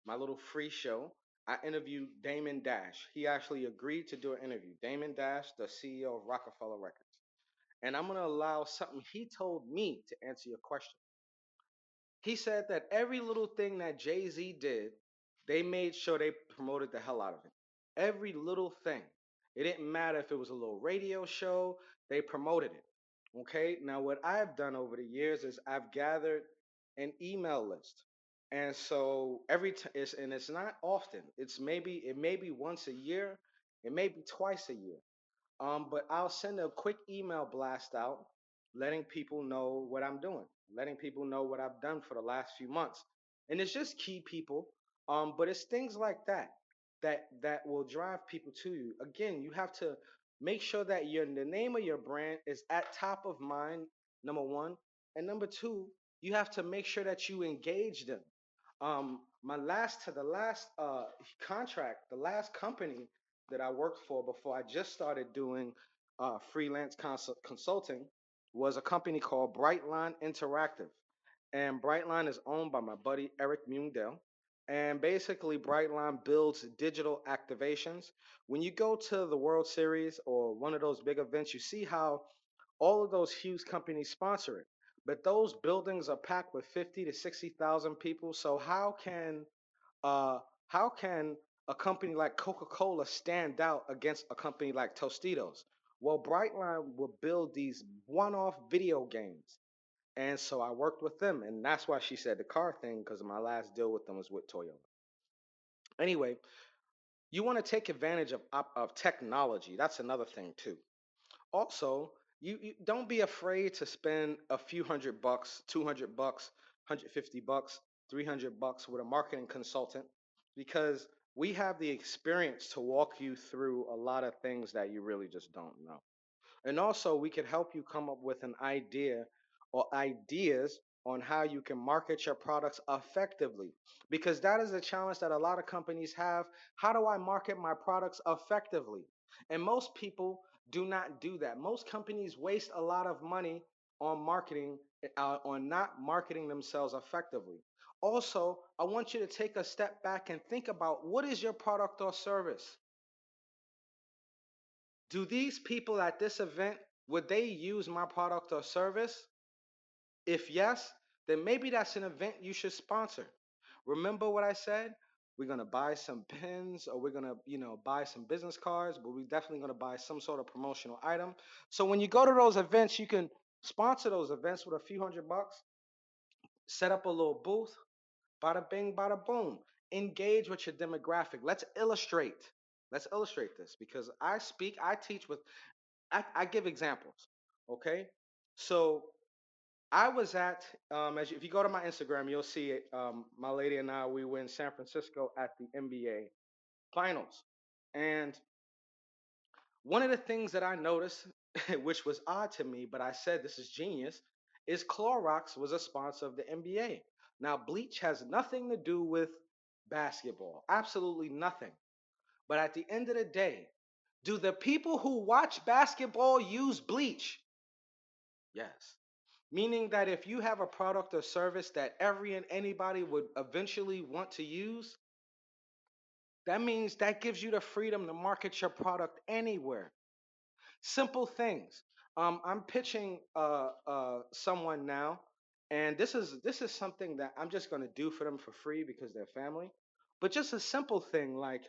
my little free show. I interviewed Damon Dash. He actually agreed to do an interview. Damon Dash, the CEO of Roc-A-Fella Records, and I'm gonna allow something he told me to answer your question. He said that every little thing that Jay Z did, they made sure they promoted the hell out of it. Every little thing. It didn't matter if it was a little radio show, they promoted it. Okay. Now, what I've done over the years is I've gathered an email list. And so every time, it's, and it's not often, it's maybe, it may be once a year, it may be twice a year. Um, but I'll send a quick email blast out letting people know what I'm doing, letting people know what I've done for the last few months. And it's just key people. Um, but it's things like that that that will drive people to you. Again, you have to make sure that your the name of your brand is at top of mind, number one. And number two, you have to make sure that you engage them. Um, my last to the last uh contract, the last company that I worked for before I just started doing uh, freelance consul- consulting was a company called Brightline Interactive. And Brightline is owned by my buddy Eric Mundell. And basically, Brightline builds digital activations. When you go to the World Series or one of those big events, you see how all of those huge companies sponsor it. But those buildings are packed with 50 to 60,000 people. So how can uh, how can a company like Coca-Cola stand out against a company like Tostitos? Well, Brightline will build these one-off video games. And so I worked with them, and that's why she said the car thing, because my last deal with them was with Toyota. Anyway, you want to take advantage of, of technology. That's another thing too. Also, you, you don't be afraid to spend a few hundred bucks, 200 bucks, 150 bucks, 300 bucks with a marketing consultant because we have the experience to walk you through a lot of things that you really just don't know. And also, we could help you come up with an idea or ideas on how you can market your products effectively. Because that is a challenge that a lot of companies have. How do I market my products effectively? And most people do not do that. Most companies waste a lot of money on marketing, uh, on not marketing themselves effectively. Also, I want you to take a step back and think about what is your product or service? Do these people at this event would they use my product or service? If yes, then maybe that's an event you should sponsor. Remember what I said? We're gonna buy some pins or we're gonna, you know, buy some business cards, but we're definitely gonna buy some sort of promotional item. So when you go to those events, you can sponsor those events with a few hundred bucks, set up a little booth, bada bing, bada boom. Engage with your demographic. Let's illustrate. Let's illustrate this because I speak, I teach with, I, I give examples. Okay. So I was at, um, as you, if you go to my Instagram, you'll see it. Um, my lady and I, we were in San Francisco at the NBA Finals, and one of the things that I noticed, which was odd to me, but I said this is genius, is Clorox was a sponsor of the NBA. Now, bleach has nothing to do with basketball, absolutely nothing. But at the end of the day, Do the people who watch basketball use bleach? Yes. Meaning that if you have a product or service that every and anybody would eventually want to use, that means that gives you the freedom to market your product anywhere. Simple things. Um, I'm pitching uh, uh, someone now, and this is this is something that I'm just gonna do for them for free because they're family. But just a simple thing like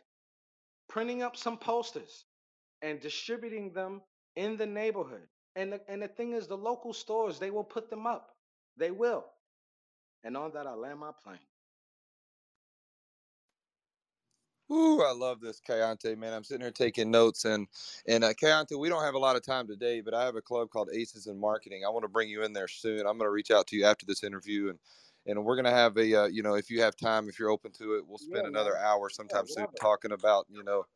printing up some posters and distributing them in the neighborhood. And the, and the thing is, the local stores they will put them up. They will. And on that, I land my plane. Ooh, I love this, Keontae, man. I'm sitting here taking notes, and and uh, Keontae, we don't have a lot of time today, but I have a club called Aces in Marketing. I want to bring you in there soon. I'm going to reach out to you after this interview, and and we're going to have a, uh, you know, if you have time, if you're open to it, we'll spend Yeah, another hour Yeah, sometime soon it. talking about, you know,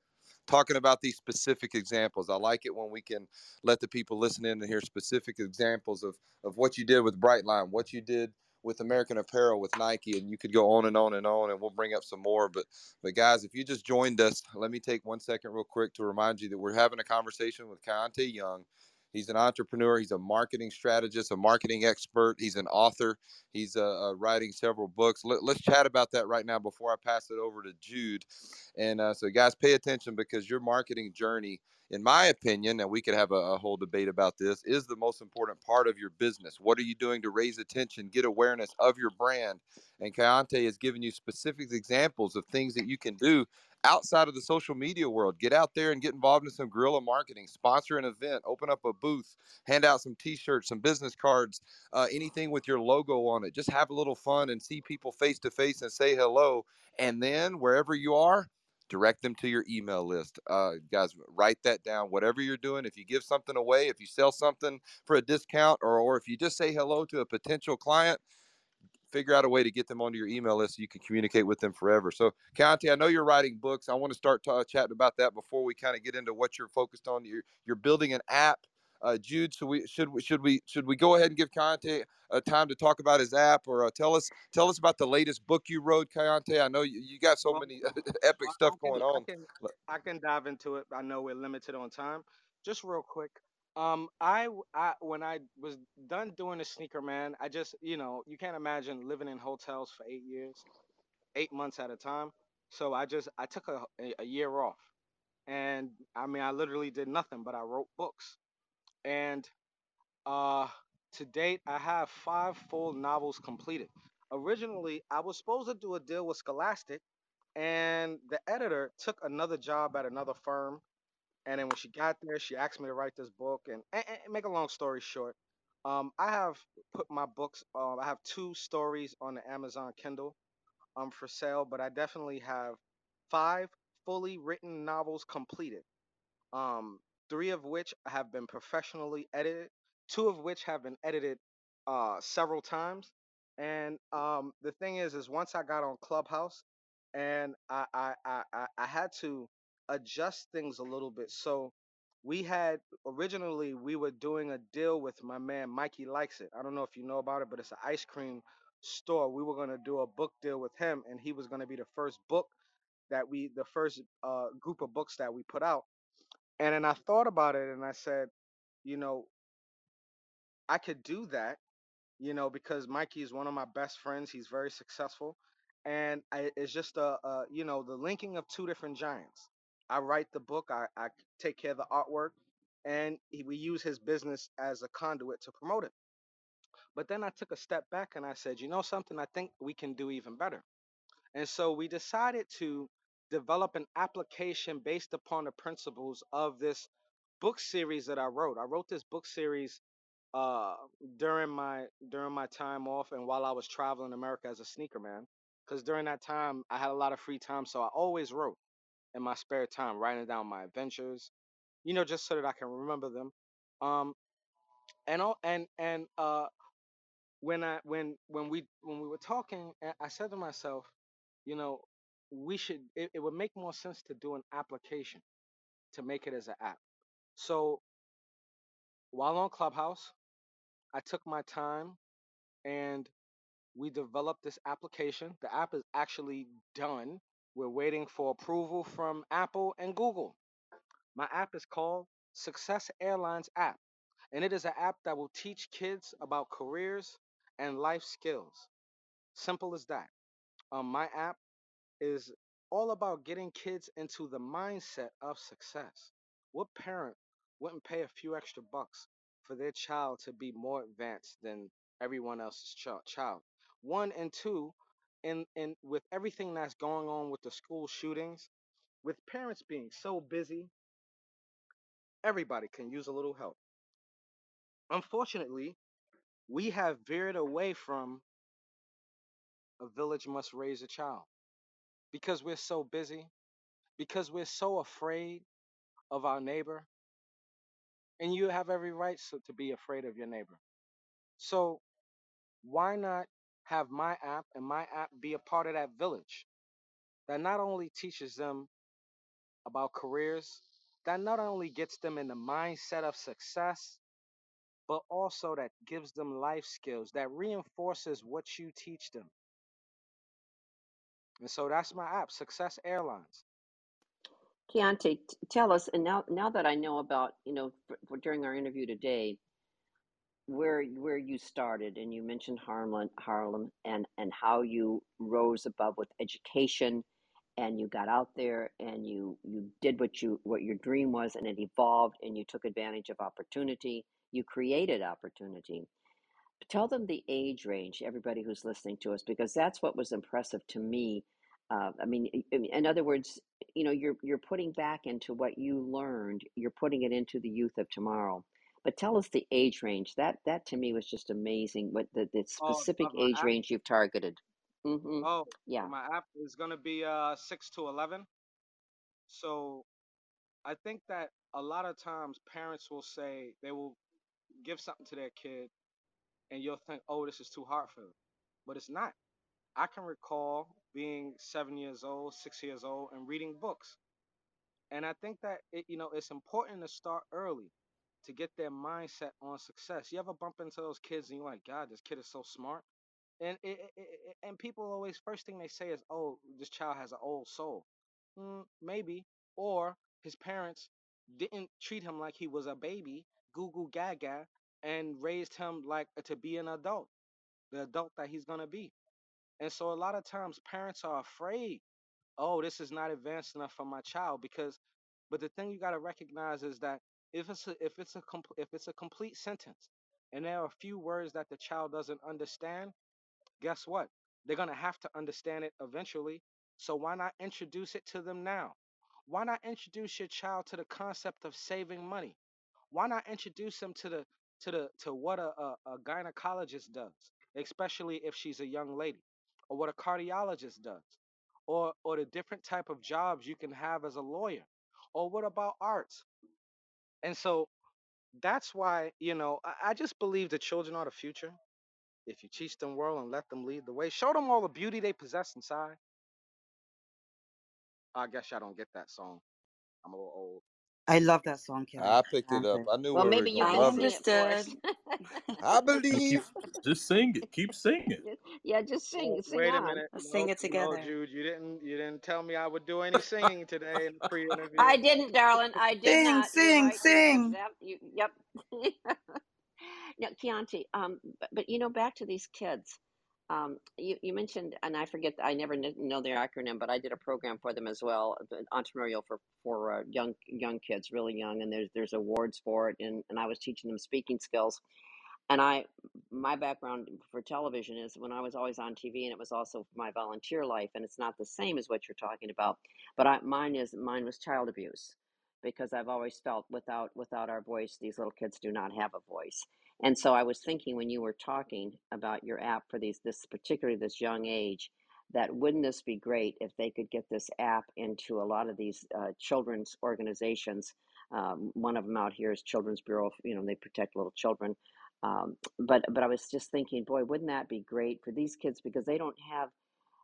talking about these specific examples. I like it when we can let the people listen in and hear specific examples of of what you did with Brightline, what you did with American Apparel with Nike, and you could go on and on and on, and we'll bring up some more. But but guys, if you just joined us, let me take one second real quick to remind you that we're having a conversation with Keontae Young. He's an entrepreneur. He's a marketing strategist, a marketing expert. He's an author. He's uh, uh, writing several books. Let, us chat about that right now before I pass it over to Jude. And uh, so, guys, pay attention because your marketing journey, in my opinion, and we could have a, a whole debate about this, is the most important part of your business. What are you doing to raise attention, get awareness of your brand? And Keontae has given you specific examples of things that you can do outside of the social media world. Get out there and get involved in some guerrilla marketing, sponsor an event, open up a booth, hand out some t shirts, some business cards, uh, anything with your logo on it. Just have a little fun and see people face to face and say hello. And then wherever you are, direct them to your email list. Uh, guys, write that down. Whatever you're doing, if you give something away, if you sell something for a discount, or, or if you just say hello to a potential client, figure out a way to get them onto your email list so you can communicate with them forever. So, Keontae, I know you're writing books. I want to start t- chatting about that before we kind of get into what you're focused on. You're, you're building an app. Uh, Jude, so we should we should we should we go ahead and give a time to talk about his app, or uh, tell us tell us about the latest book you wrote, Keontae? I know you, you got so many epic I, I stuff going I on. can I can dive into it. I know we're limited on time. Just real quick. Um, I, I- when I was done doing the sneaker man, I just you know you can't imagine living in hotels for eight years, eight months at a time. So I just I took a, a, a year off, and I mean I literally did nothing but I wrote books. And uh, to date, I have five full novels completed. Originally, I was supposed to do a deal with Scholastic, and the editor took another job at another firm. And then when she got there, she asked me to write this book. And, and, and make a long story short, um, I have put my books. Um, I have two stories on the Amazon Kindle um for sale, but I definitely have five fully written novels completed um, three of which have been professionally edited, two of which have been edited uh, several times. And um, the thing is, is once I got on Clubhouse, and I, I, I I had to adjust things a little bit. So we had originally we were doing a deal with my man Mikey Likes It. I don't know if you know about it, but it's an ice cream store. We were gonna do a book deal with him, and he was gonna be the first book that we, the first uh, group of books that we put out and then I thought about it and I said, you know, I could do that, you know, because Mikey is one of my best friends. He's very successful. And I, it's just a, a, you know, the linking of two different giants. I write the book, I, I take care of the artwork, and he, we use his business as a conduit to promote it. But then I took a step back and I said, you know something, I think we can do even better. And so we decided to develop an application based upon the principles of this book series that I wrote. I wrote this book series uh during my during my time off and while I was traveling America as a sneaker man. Because during that time I had a lot of free time, so I always wrote in my spare time, writing down my adventures, you know, just so that I can remember them. Um and all and and uh when I when when we when we were talking, I said to myself, you know, we should it, it would make more sense to do an application to make it as an app. So while on Clubhouse, I took my time and we developed this application. The app is actually done. We're waiting for approval from Apple and Google. My app is called Success Airlines app, and it is an app that will teach kids about careers and life skills. Simple as that. Um, my app is all about getting kids into the mindset of success. What parent wouldn't pay a few extra bucks for their child to be more advanced than everyone else's ch- child? One and two, in with everything that's going on with the school shootings, with parents being so busy, everybody can use a little help. Unfortunately, we have veered away from a village must raise a child because we're so busy, because we're so afraid of our neighbor, and you have every right to be afraid of your neighbor. So why not have my app and my app be a part of that village that not only teaches them about careers, that not only gets them in the mindset of success, but also that gives them life skills, that reinforces what you teach them. And so that's my app, Success Airlines. Keontae, t- tell us, and now now that I know about, you know, for, for during our interview today, where where you started, and you mentioned Harlem, Harlem, and and how you rose above with education, and you got out there and you you did what you what your dream was, and it evolved, and you took advantage of opportunity. You created opportunity tell them the age range, everybody who's listening to us, because that's what was impressive to me. Uh, I mean, i- i- in other words, you know, you're you're putting back into what you learned. You're putting it into the youth of tomorrow. But tell us the age range. That that to me was just amazing. What the, the Oh, specific my age app? range you've targeted. hmm Oh, Yeah. my app is gonna be uh six to eleven. So I think that a lot of times parents will say they will give something to their kid and you'll think, oh, this is too hard for them. But it's not. I can recall being seven years old, six years old, and reading books. And I think that it, you know, it's important to start early to get their mindset on success. You ever bump into those kids and you're like, God, this kid is so smart. And it, it, and people always first thing they say is, "Oh, this child has an old soul." Mm, maybe, or his parents didn't treat him like he was a baby, goo goo gaga, and raised him like to be an adult, the adult that he's gonna be. And so a lot of times parents are afraid, "Oh, this is not advanced enough for my child," because, but the thing you got to recognize is that if it's a, if it's a compl- if it's a complete sentence, and there are a few words that the child doesn't understand guess what? They're going to have to understand it eventually. So why not introduce it to them now? Why not introduce your child to the concept of saving money? Why not introduce them to the to the to what a, a, a gynecologist does, especially if she's a young lady, or what a cardiologist does, or or the different type of jobs you can have as a lawyer, or what about arts? And so that's why you know I, I just believe the children are the future if you teach them well and let them lead the way, show them all the beauty they possess inside. I guess y'all don't get that song. I'm a little old. I love that song, Kevin. I picked it up. Fantastic. I knew Well, we were maybe you gonna can love sing it. it for us. I Keep, believe. just sing it. Keep singing. yeah, just sing Well, sing wait a on. minute. Let's No, sing it no, together. Jude, you didn't you didn't tell me I would do any singing today in the pre-interview. I didn't, darling. I did Sing, not. You're sing, right. You sing. exact. You, yep. now, Keontae, um, but, but you know, back to these kids. Um, you, you mentioned, and I forget, I never kn- know their acronym, but I did a program for them as well, entrepreneurial for for uh, young young kids, really young, and there's there's awards for it, and and I was teaching them speaking skills. And I my background for television is when I was always on TV and it was also my volunteer life and it's not the same as what you're talking about but I, mine is mine was child abuse because I've always felt without without our voice these little kids do not have a voice and so I was thinking when you were talking about your app for these this particularly this young age that wouldn't this be great if they could get this app into a lot of these uh, children's organizations um, one of them out here is Children's Bureau you know they protect little children um, but but I was just thinking, boy, wouldn't that be great for these kids because they don't have,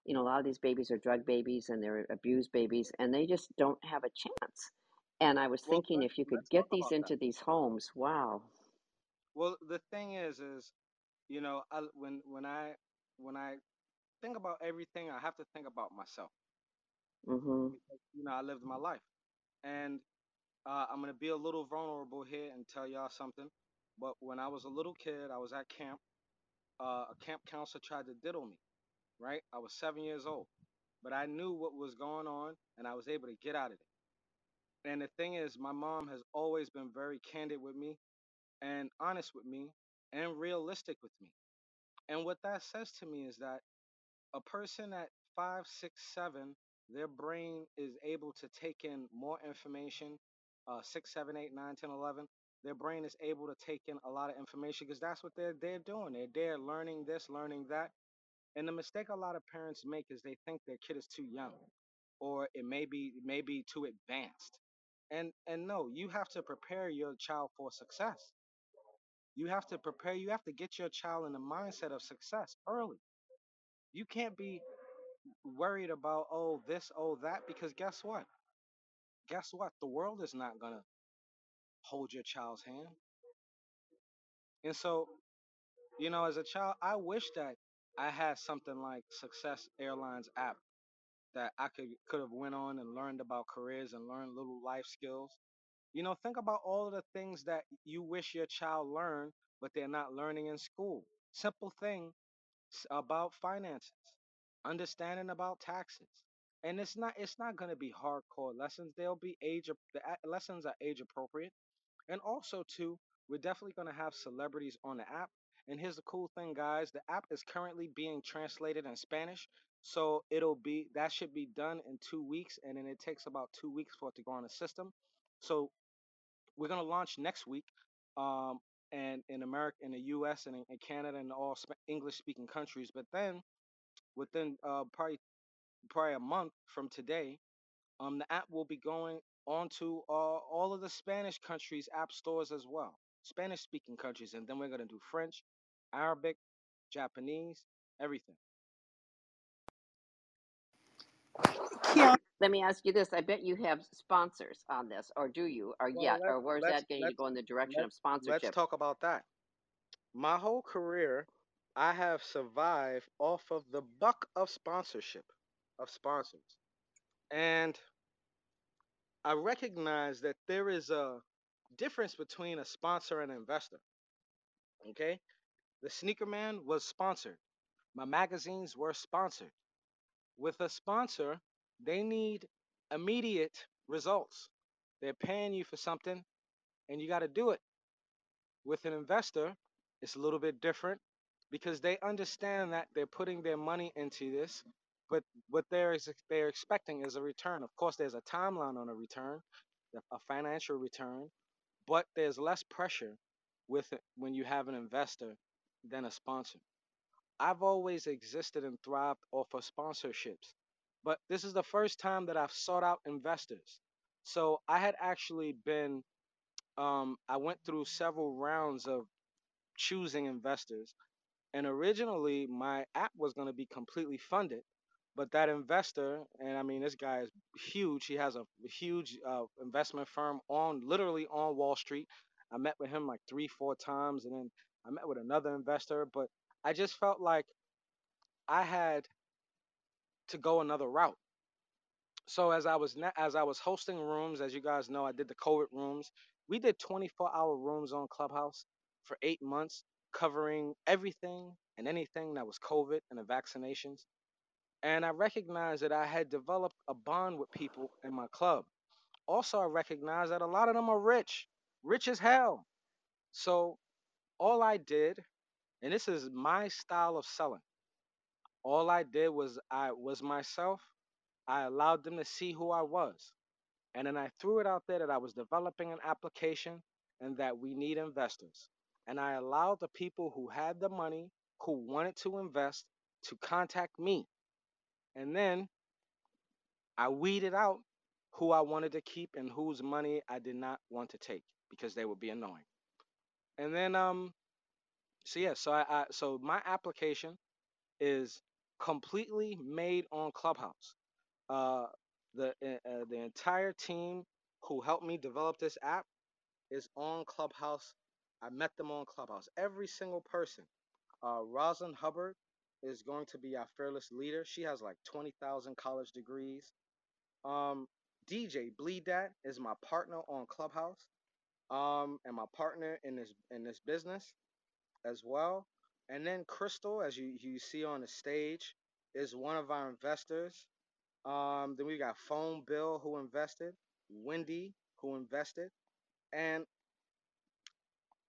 you know, a lot of these babies are drug babies and they're abused babies and they just don't have a chance. And I was Well, thinking if you could get these about that. into these homes, wow. Well, the thing is, is you know, I, when when I when I think about everything, I have to think about myself hmm because you know I lived my life, and Uh, I'm gonna be a little vulnerable here and tell y'all something. But when I was a little kid, I was at camp. Uh, a camp counselor tried to diddle me. Right? I was seven years old, but I knew what was going on, and I was able to get out of it. And the thing is, my mom has always been very candid with me and honest with me and realistic with me. And what that says to me is that a person at five, six, seven, their brain is able to take in more information. Uh, six, seven, eight, nine, ten, eleven. Their brain is able to take in a lot of information because that's what they're they're doing. They're there learning this, learning that. And the mistake a lot of parents make is they think their kid is too young, or it may be it may be too advanced. And and no, you have to prepare your child for success. You have to prepare. You have to get your child in the mindset of success early. You can't be worried about oh this oh that because guess what guess what the world is not gonna hold your child's hand and so you know as a child i wish that i had something like success airlines app that i could could have went on and learned about careers and learned little life skills you know think about all the things that you wish your child learned but they're not learning in school simple thing about finances, understanding about taxes. And it's not it's not going to be hardcore lessons. They'll be age the lessons are age appropriate. And also too, we're definitely going to have celebrities on the app. And here's the cool thing, guys. The app is currently being translated in Spanish. So it'll be that should be done in two weeks, and then it takes about two weeks for it to go on the system. So we're gonna launch next week, um, and in America, in the U.S. and in, in Canada and all sp- English-speaking countries. But then within uh, probably probably a month from today, um, the app will be going onto uh, all of the Spanish countries' app stores as well, Spanish-speaking countries, and then we're gonna do French, Arabic, Japanese, everything. Let me ask you this. I bet you have sponsors on this, or do you? Or Well, yet, or where's that going to go in the direction of let's let's talk about that. My whole career, I have survived off of the buck of sponsorship, of sponsors. And I recognize that there is a difference between a sponsor and an investor. Okay? The Sneaker Man was sponsored. My magazines were sponsored. With a sponsor, they need immediate results. They're paying you for something and you got to do it. With an investor, it's a little bit different because they understand that they're putting their money into this, but what they're they're expecting is a return. Of course, there's a timeline on a return, a financial return, but there's less pressure with it when you have an investor than a sponsor. I've always existed and thrived off of sponsorships, but this is the first time that I've sought out investors. So I had actually been um, I went through several rounds of choosing investors. And originally, my app was going to be completely funded. But that investor, and I mean, this guy is huge. He has a huge uh, investment firm on literally on Wall Street. I met with him like three, four times. And then I met with another investor. But I just felt like I had to go another route. So as I was as I was hosting rooms, as you guys know, I did the COVID rooms. We did 24 hour rooms on Clubhouse for eight months, covering everything and anything that was COVID and the vaccinations. And I recognized that I had developed a bond with people in my club. Also, I recognized that a lot of them are rich, rich as hell. So all I did, and this is my style of selling, all I did was I was myself. I allowed them to see who I was. And then I threw it out there that I was developing an application and that we need investors. And I allowed the people who had the money, who wanted to invest, to contact me. And then I weeded out who I wanted to keep and whose money I did not want to take because they would be annoying. And then um so yeah, so I, I so my application is completely made on Clubhouse. Uh the uh, the entire team who helped me develop this app is on Clubhouse. I met them on Clubhouse. Every single person. Uh, Rosalind Hubbard is going to be our fearless leader. She has like 20,000 college degrees. Um, DJ Bleed That is my partner on Clubhouse, um, and my partner in this in this business as well. And then Crystal, as you you see on the stage, is one of our investors. Um, then we got Phone Bill who invested, Wendy who invested, and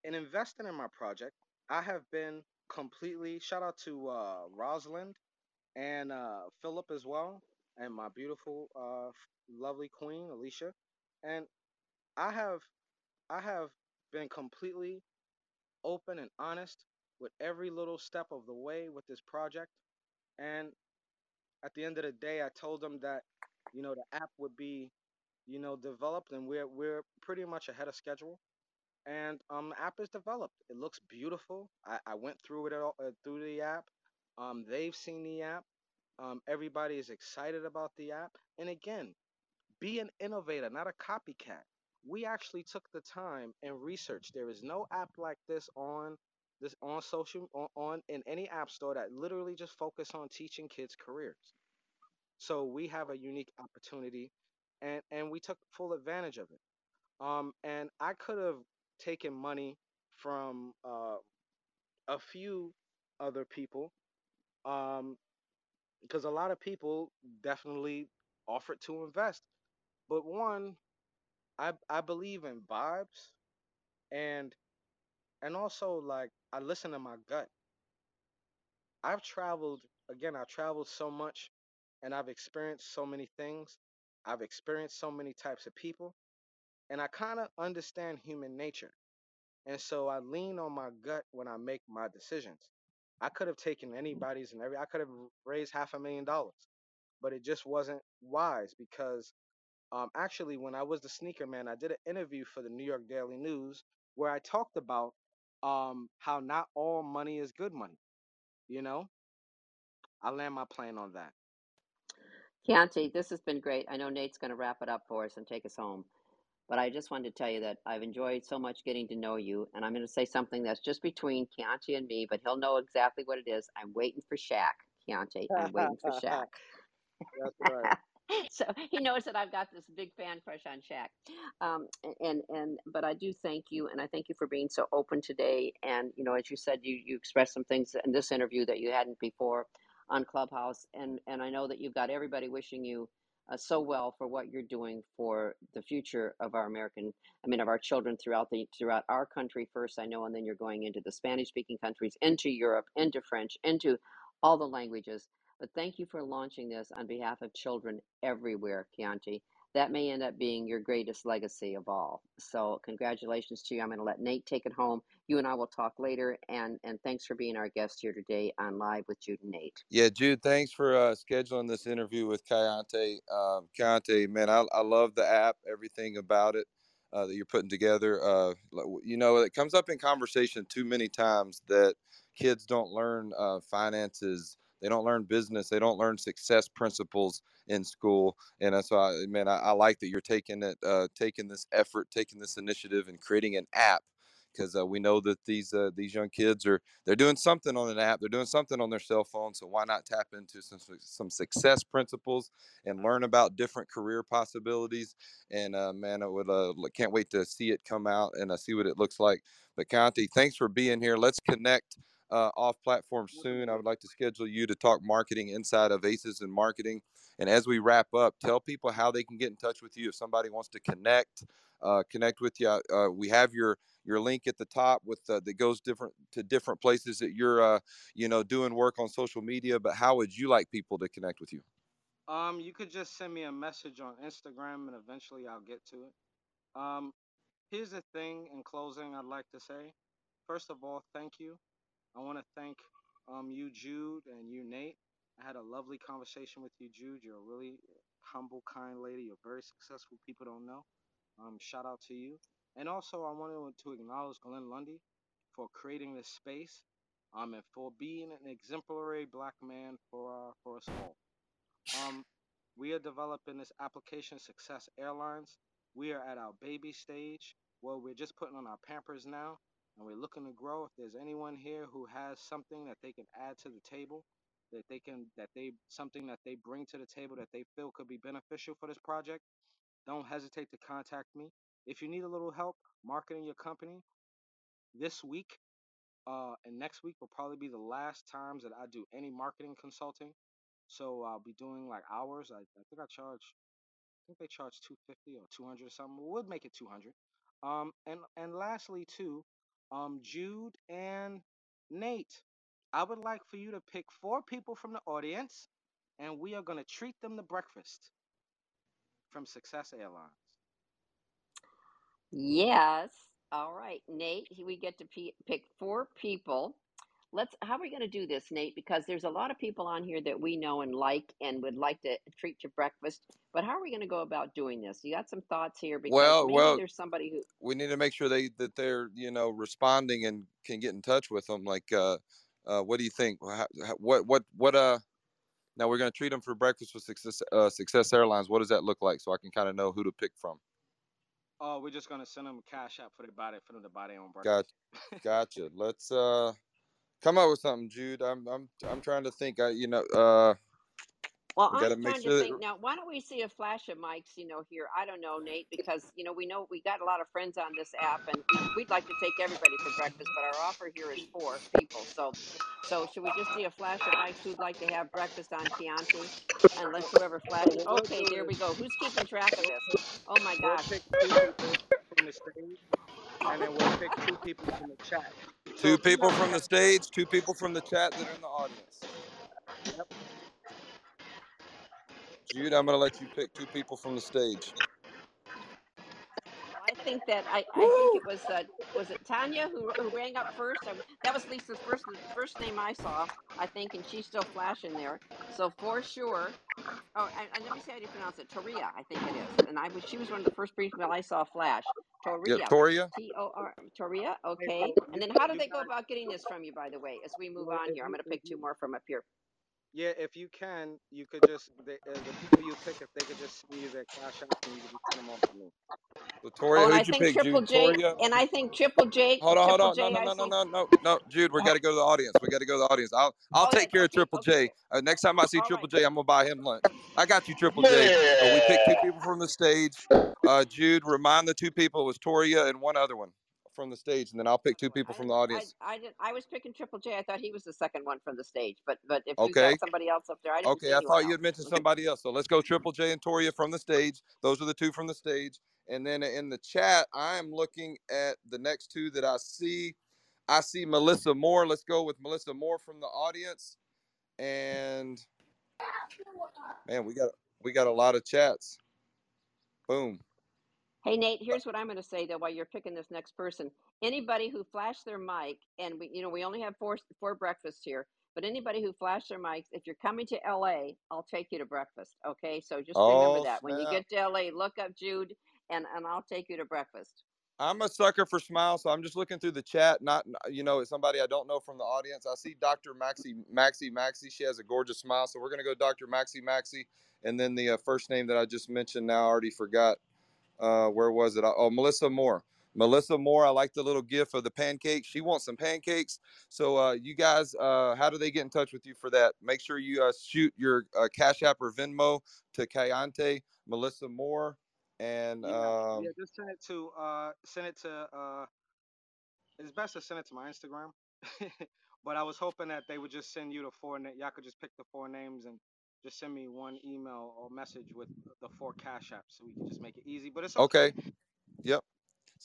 in investing in my project, I have been completely shout out to uh, Rosalind and uh, Philip as well, and my beautiful, uh, lovely queen Alicia, and I have I have been completely open and honest with every little step of the way with this project, and at the end of the day, I told them that you know the app would be you know developed, and we're we're pretty much ahead of schedule and um, the app is developed. It looks beautiful. I, I went through it all, uh, through the app. Um, they've seen the app. Um, everybody is excited about the app. And again, be an innovator, not a copycat. We actually took the time and researched. There is no app like this on this on social on, on in any app store that literally just focus on teaching kids careers. So we have a unique opportunity, and and we took full advantage of it. Um, and I could have taken money from uh, a few other people, um, because a lot of people definitely offered to invest. But one, I I believe in vibes, and and also like I listen to my gut. I've traveled again. I traveled so much, and I've experienced so many things. I've experienced so many types of people, and I kind of understand human nature. And so I lean on my gut when I make my decisions. I could have taken anybody's and every I could have raised half a million dollars, but it just wasn't wise because um actually when I was the sneaker man, I did an interview for the New York Daily News where I talked about um how not all money is good money. You know, I land my plane on that. Keontae, this has been great. I know Nate's going to wrap it up for us and take us home. But I just wanted to tell you that I've enjoyed so much getting to know you. And I'm going to say something that's just between Keontae and me, but he'll know exactly what it is. I'm waiting for Shaq, Keontae. I'm waiting for Shaq. That's right. so he knows that I've got this big fan crush on Shaq. Um, and and but I do thank you, and I thank you for being so open today. And you know, as you said, you you expressed some things in this interview that you hadn't before on Clubhouse, and and I know that you've got everybody wishing you. Uh, so well for what you're doing for the future of our American, I mean, of our children throughout the throughout our country first. I know, and then you're going into the Spanish-speaking countries, into Europe, into French, into all the languages but thank you for launching this on behalf of children everywhere, Keontae. That may end up being your greatest legacy of all. So, congratulations to you. I'm going to let Nate take it home. You and I will talk later. And, and thanks for being our guest here today on Live with Jude and Nate. Yeah, Jude, thanks for uh, scheduling this interview with Keontae. Um, Keontae, man, I, I love the app, everything about it uh, that you're putting together. Uh, you know, it comes up in conversation too many times that kids don't learn uh, finances they don't learn business. They don't learn success principles in school. And that's why, man, I, I like that you're taking it, uh, taking this effort, taking this initiative, and creating an app because uh, we know that these uh, these young kids are they're doing something on an app, they're doing something on their cell phone. So why not tap into some some success principles and learn about different career possibilities? And uh, man, I would uh, can't wait to see it come out and uh, see what it looks like. But Keontae, thanks for being here. Let's connect uh, off platform soon. I would like to schedule you to talk marketing inside of Aces and Marketing. And as we wrap up, tell people how they can get in touch with you if somebody wants to connect, uh, connect with you. Uh, we have your your link at the top with that goes different to different places that you're uh, you know doing work on social media. But how would you like people to connect with you? Um, you could just send me a message on Instagram, and eventually I'll get to it. Um, here's the thing in closing, I'd like to say. First of all, thank you I want to thank um, you, Jude, and you, Nate. I had a lovely conversation with you, Jude. You're a really humble, kind lady. You're very successful. People don't know. Um, shout out to you. And also, I wanted to acknowledge Glenn Lundy for creating this space um, and for being an exemplary black man for uh, for us all. Um, we are developing this application, Success Airlines. We are at our baby stage. Well, we're just putting on our Pampers now and we're looking to grow. If there's anyone here who has something that they can add to the table, that they can that they something that they bring to the table that they feel could be beneficial for this project, don't hesitate to contact me. If you need a little help marketing your company, this week uh, and next week will probably be the last times that I do any marketing consulting. So I'll be doing like hours. I, I think I charge, I think they charge 250 or 200 or something. We'll make it 200. Um, and and lastly too, um, Jude and Nate, I would like for you to pick four people from the audience, and we are gonna treat them to breakfast from Success Airlines. Yes. All right, Nate. We get to p- pick four people. Let's. How are we going to do this, Nate? Because there's a lot of people on here that we know and like, and would like to treat to breakfast. But how are we going to go about doing this? You got some thoughts here? Because Well, maybe well, there's somebody who. we need to make sure they that they're you know responding and can get in touch with them. Like, uh, uh, what do you think? How, how, what what what uh? Now we're gonna treat them for breakfast with Success uh, Success Airlines. What does that look like? So I can kind of know who to pick from. Oh, we're just gonna send them a cash app for the body for them to buy their own Got breakfast. gotcha. Let's uh come up with something, Jude. I'm I'm I'm trying to think. I you know uh Well, we I'm got to make trying sure to that think now. Why don't we see a flash of mics? You know, here. I don't know, Nate, because you know we know we got a lot of friends on this app, and we, we'd like to take everybody for breakfast, but our offer here is four people. So, so should we just see a flash of mics who'd like to have breakfast on Keontae, and let's whoever flashes. Well, what we'll Okay, there we go. Who's keeping track of this? Oh my gosh. Pick two people from the stage, and then we'll pick two people from the chat. Two you people from the stage, two people from the chat that are in the audience. yep, Jude, I'm gonna let you pick two people from the stage. Think that I, I think it was uh, was it Tanya who, who rang up first. I, that was Lisa's first first name I saw, I think, and she's still flashing there. So for sure. Oh, and, and let me see how you pronounce it. Toria, I think it is. And I was she was one of the first people I saw flash. Yeah, Toria. Toria. T O R Toria. Okay. And then how do they go about getting this from you? By the way, as we move on here, I'm going to pick two more from up here. Yeah, if you can, you could just the, uh, the people you pick, if they could just send you their cash app, and you could just send them off to me. So Oh, Toria, and I who'd you think pick? Triple Jude, J, Toria. and I think Triple J, Hold on, hold on. No, J, no, I no, no, no, no, no. Jude, we got to go to the audience. We got to go to the audience. I'll I'll oh yeah, take care of Triple okay, J. Uh, next time I see all Triple right. J, I'm gonna buy him lunch. I got you, Triple J. Uh, we picked two people from the stage. Uh, Jude, remind the two people it was Toria and one other one from the stage, and then I'll pick two oh, people I from the didn't. I audience. I didn't. I was picking Triple J. I thought he was the second one from the stage. But but if you got somebody else up there, I didn't see Okay, I thought you had mentioned somebody else. So let's go Triple J and Toria from the stage. Those are the two from the stage. And then in the chat, I am looking at the next two that I see. I see Melissa Moore. Let's go with Melissa Moore from the audience. And man, we got we got a lot of chats. Boom. Hey Nate, here's what I'm going to say though. While you're picking this next person, anybody who flashed their mic, and we, you know, we only have four four breakfasts here. But anybody who flashed their mics, if you're coming to LA, I'll take you to breakfast. Okay, so just remember Oh that when you snap! get to LA, look up Jude, and and I'll take you to breakfast. I'm a sucker for smiles, so I'm just looking through the chat. Not you know, it's somebody I don't know from the audience. I see Dr. Maxi Maxi Maxi. She has a gorgeous smile, so we're gonna go Dr. Maxi Maxi, and then the uh, first name that I just mentioned now I already forgot. Uh, where was it? Oh, Melissa Moore. Melissa Moore. I like the little gift of the pancakes. She wants some pancakes. So uh, you guys, uh, how do they get in touch with you for that? Make sure you uh, shoot your uh, Cash App or Venmo to Keontae Melissa Moore, and Yeah, um, yeah, just send it to uh send it to uh it's best to send it to my Instagram. but I was hoping that they would just send you the four na- y'all could just pick the four names and just send me one email or message with the four cash apps so we can just make it easy. But it's okay okay, yep.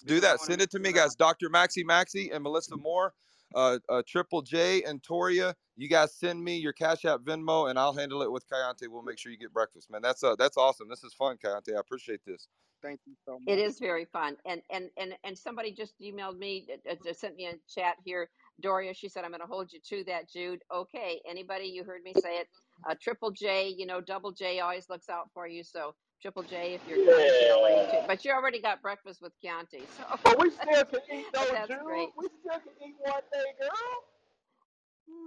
do because I that. Send it to me, guys. Dr. Maxi Maxi and Melissa Moore, uh, uh, Triple J and Toria. You guys send me your Cash App, Venmo, and I'll handle it with Keontae. We'll make sure you get breakfast, man. That's uh, that's awesome. This is fun, Keontae. I appreciate this. thank you so much. It is very fun, and and and and somebody just emailed me, uh, uh, sent me a chat here. Doria, she said, "I'm going to hold you to that, Jude." Okay, anybody, you heard me say it. Uh, Triple J, you know, Double J always looks out for you. So Triple J, if you're LA, too. but you already got breakfast with Keontae, so But we still can eat though, that's great. We still can eat one day, girl.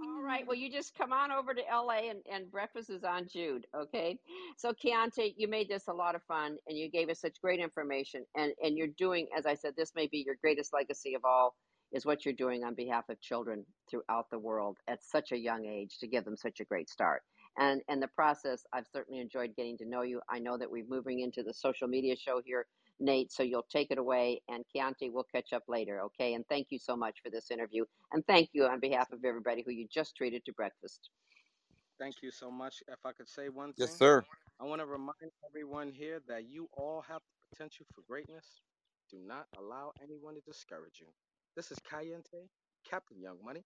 All right. Well, you just come on over to LA and, and breakfast is on Jude. Okay. So, Keontae, you made this a lot of fun and you gave us such great information. And, and you're doing, as I said, this may be your greatest legacy of all, is what you're doing on behalf of children throughout the world at such a young age to give them such a great start. And and the process, I've certainly enjoyed getting to know you. I know that we're moving into the social media show here, Nate. So you'll take it away, and Keontae, we'll catch up later, okay? And thank you so much for this interview, and thank you on behalf of everybody who you just treated to breakfast. Thank you so much. If I could say one thing, Yes, sir. I want to remind everyone here that you all have the potential for greatness. Do not allow anyone to discourage you. This is Keontae, Captain Young Money,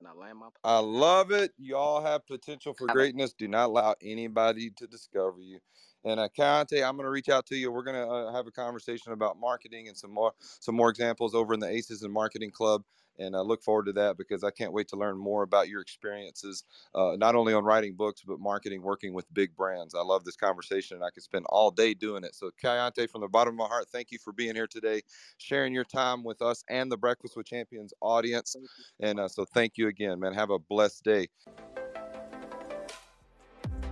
and I land my plane. I love it. You all have potential for greatness. Do not allow anybody to discover you. And uh, Keontae, I'm going to reach out to you. We're going to uh, have a conversation about marketing and some more some more examples over in the Aces and Marketing Club. And I look forward to that because I can't wait to learn more about your experiences, uh, not only on writing books but marketing, working with big brands. I love this conversation, and I could spend all day doing it. So, Keontae, from the bottom of my heart, thank you for being here today, sharing your time with us and the Breakfast with Champions audience. And uh, so, thank you again, man. Have a blessed day.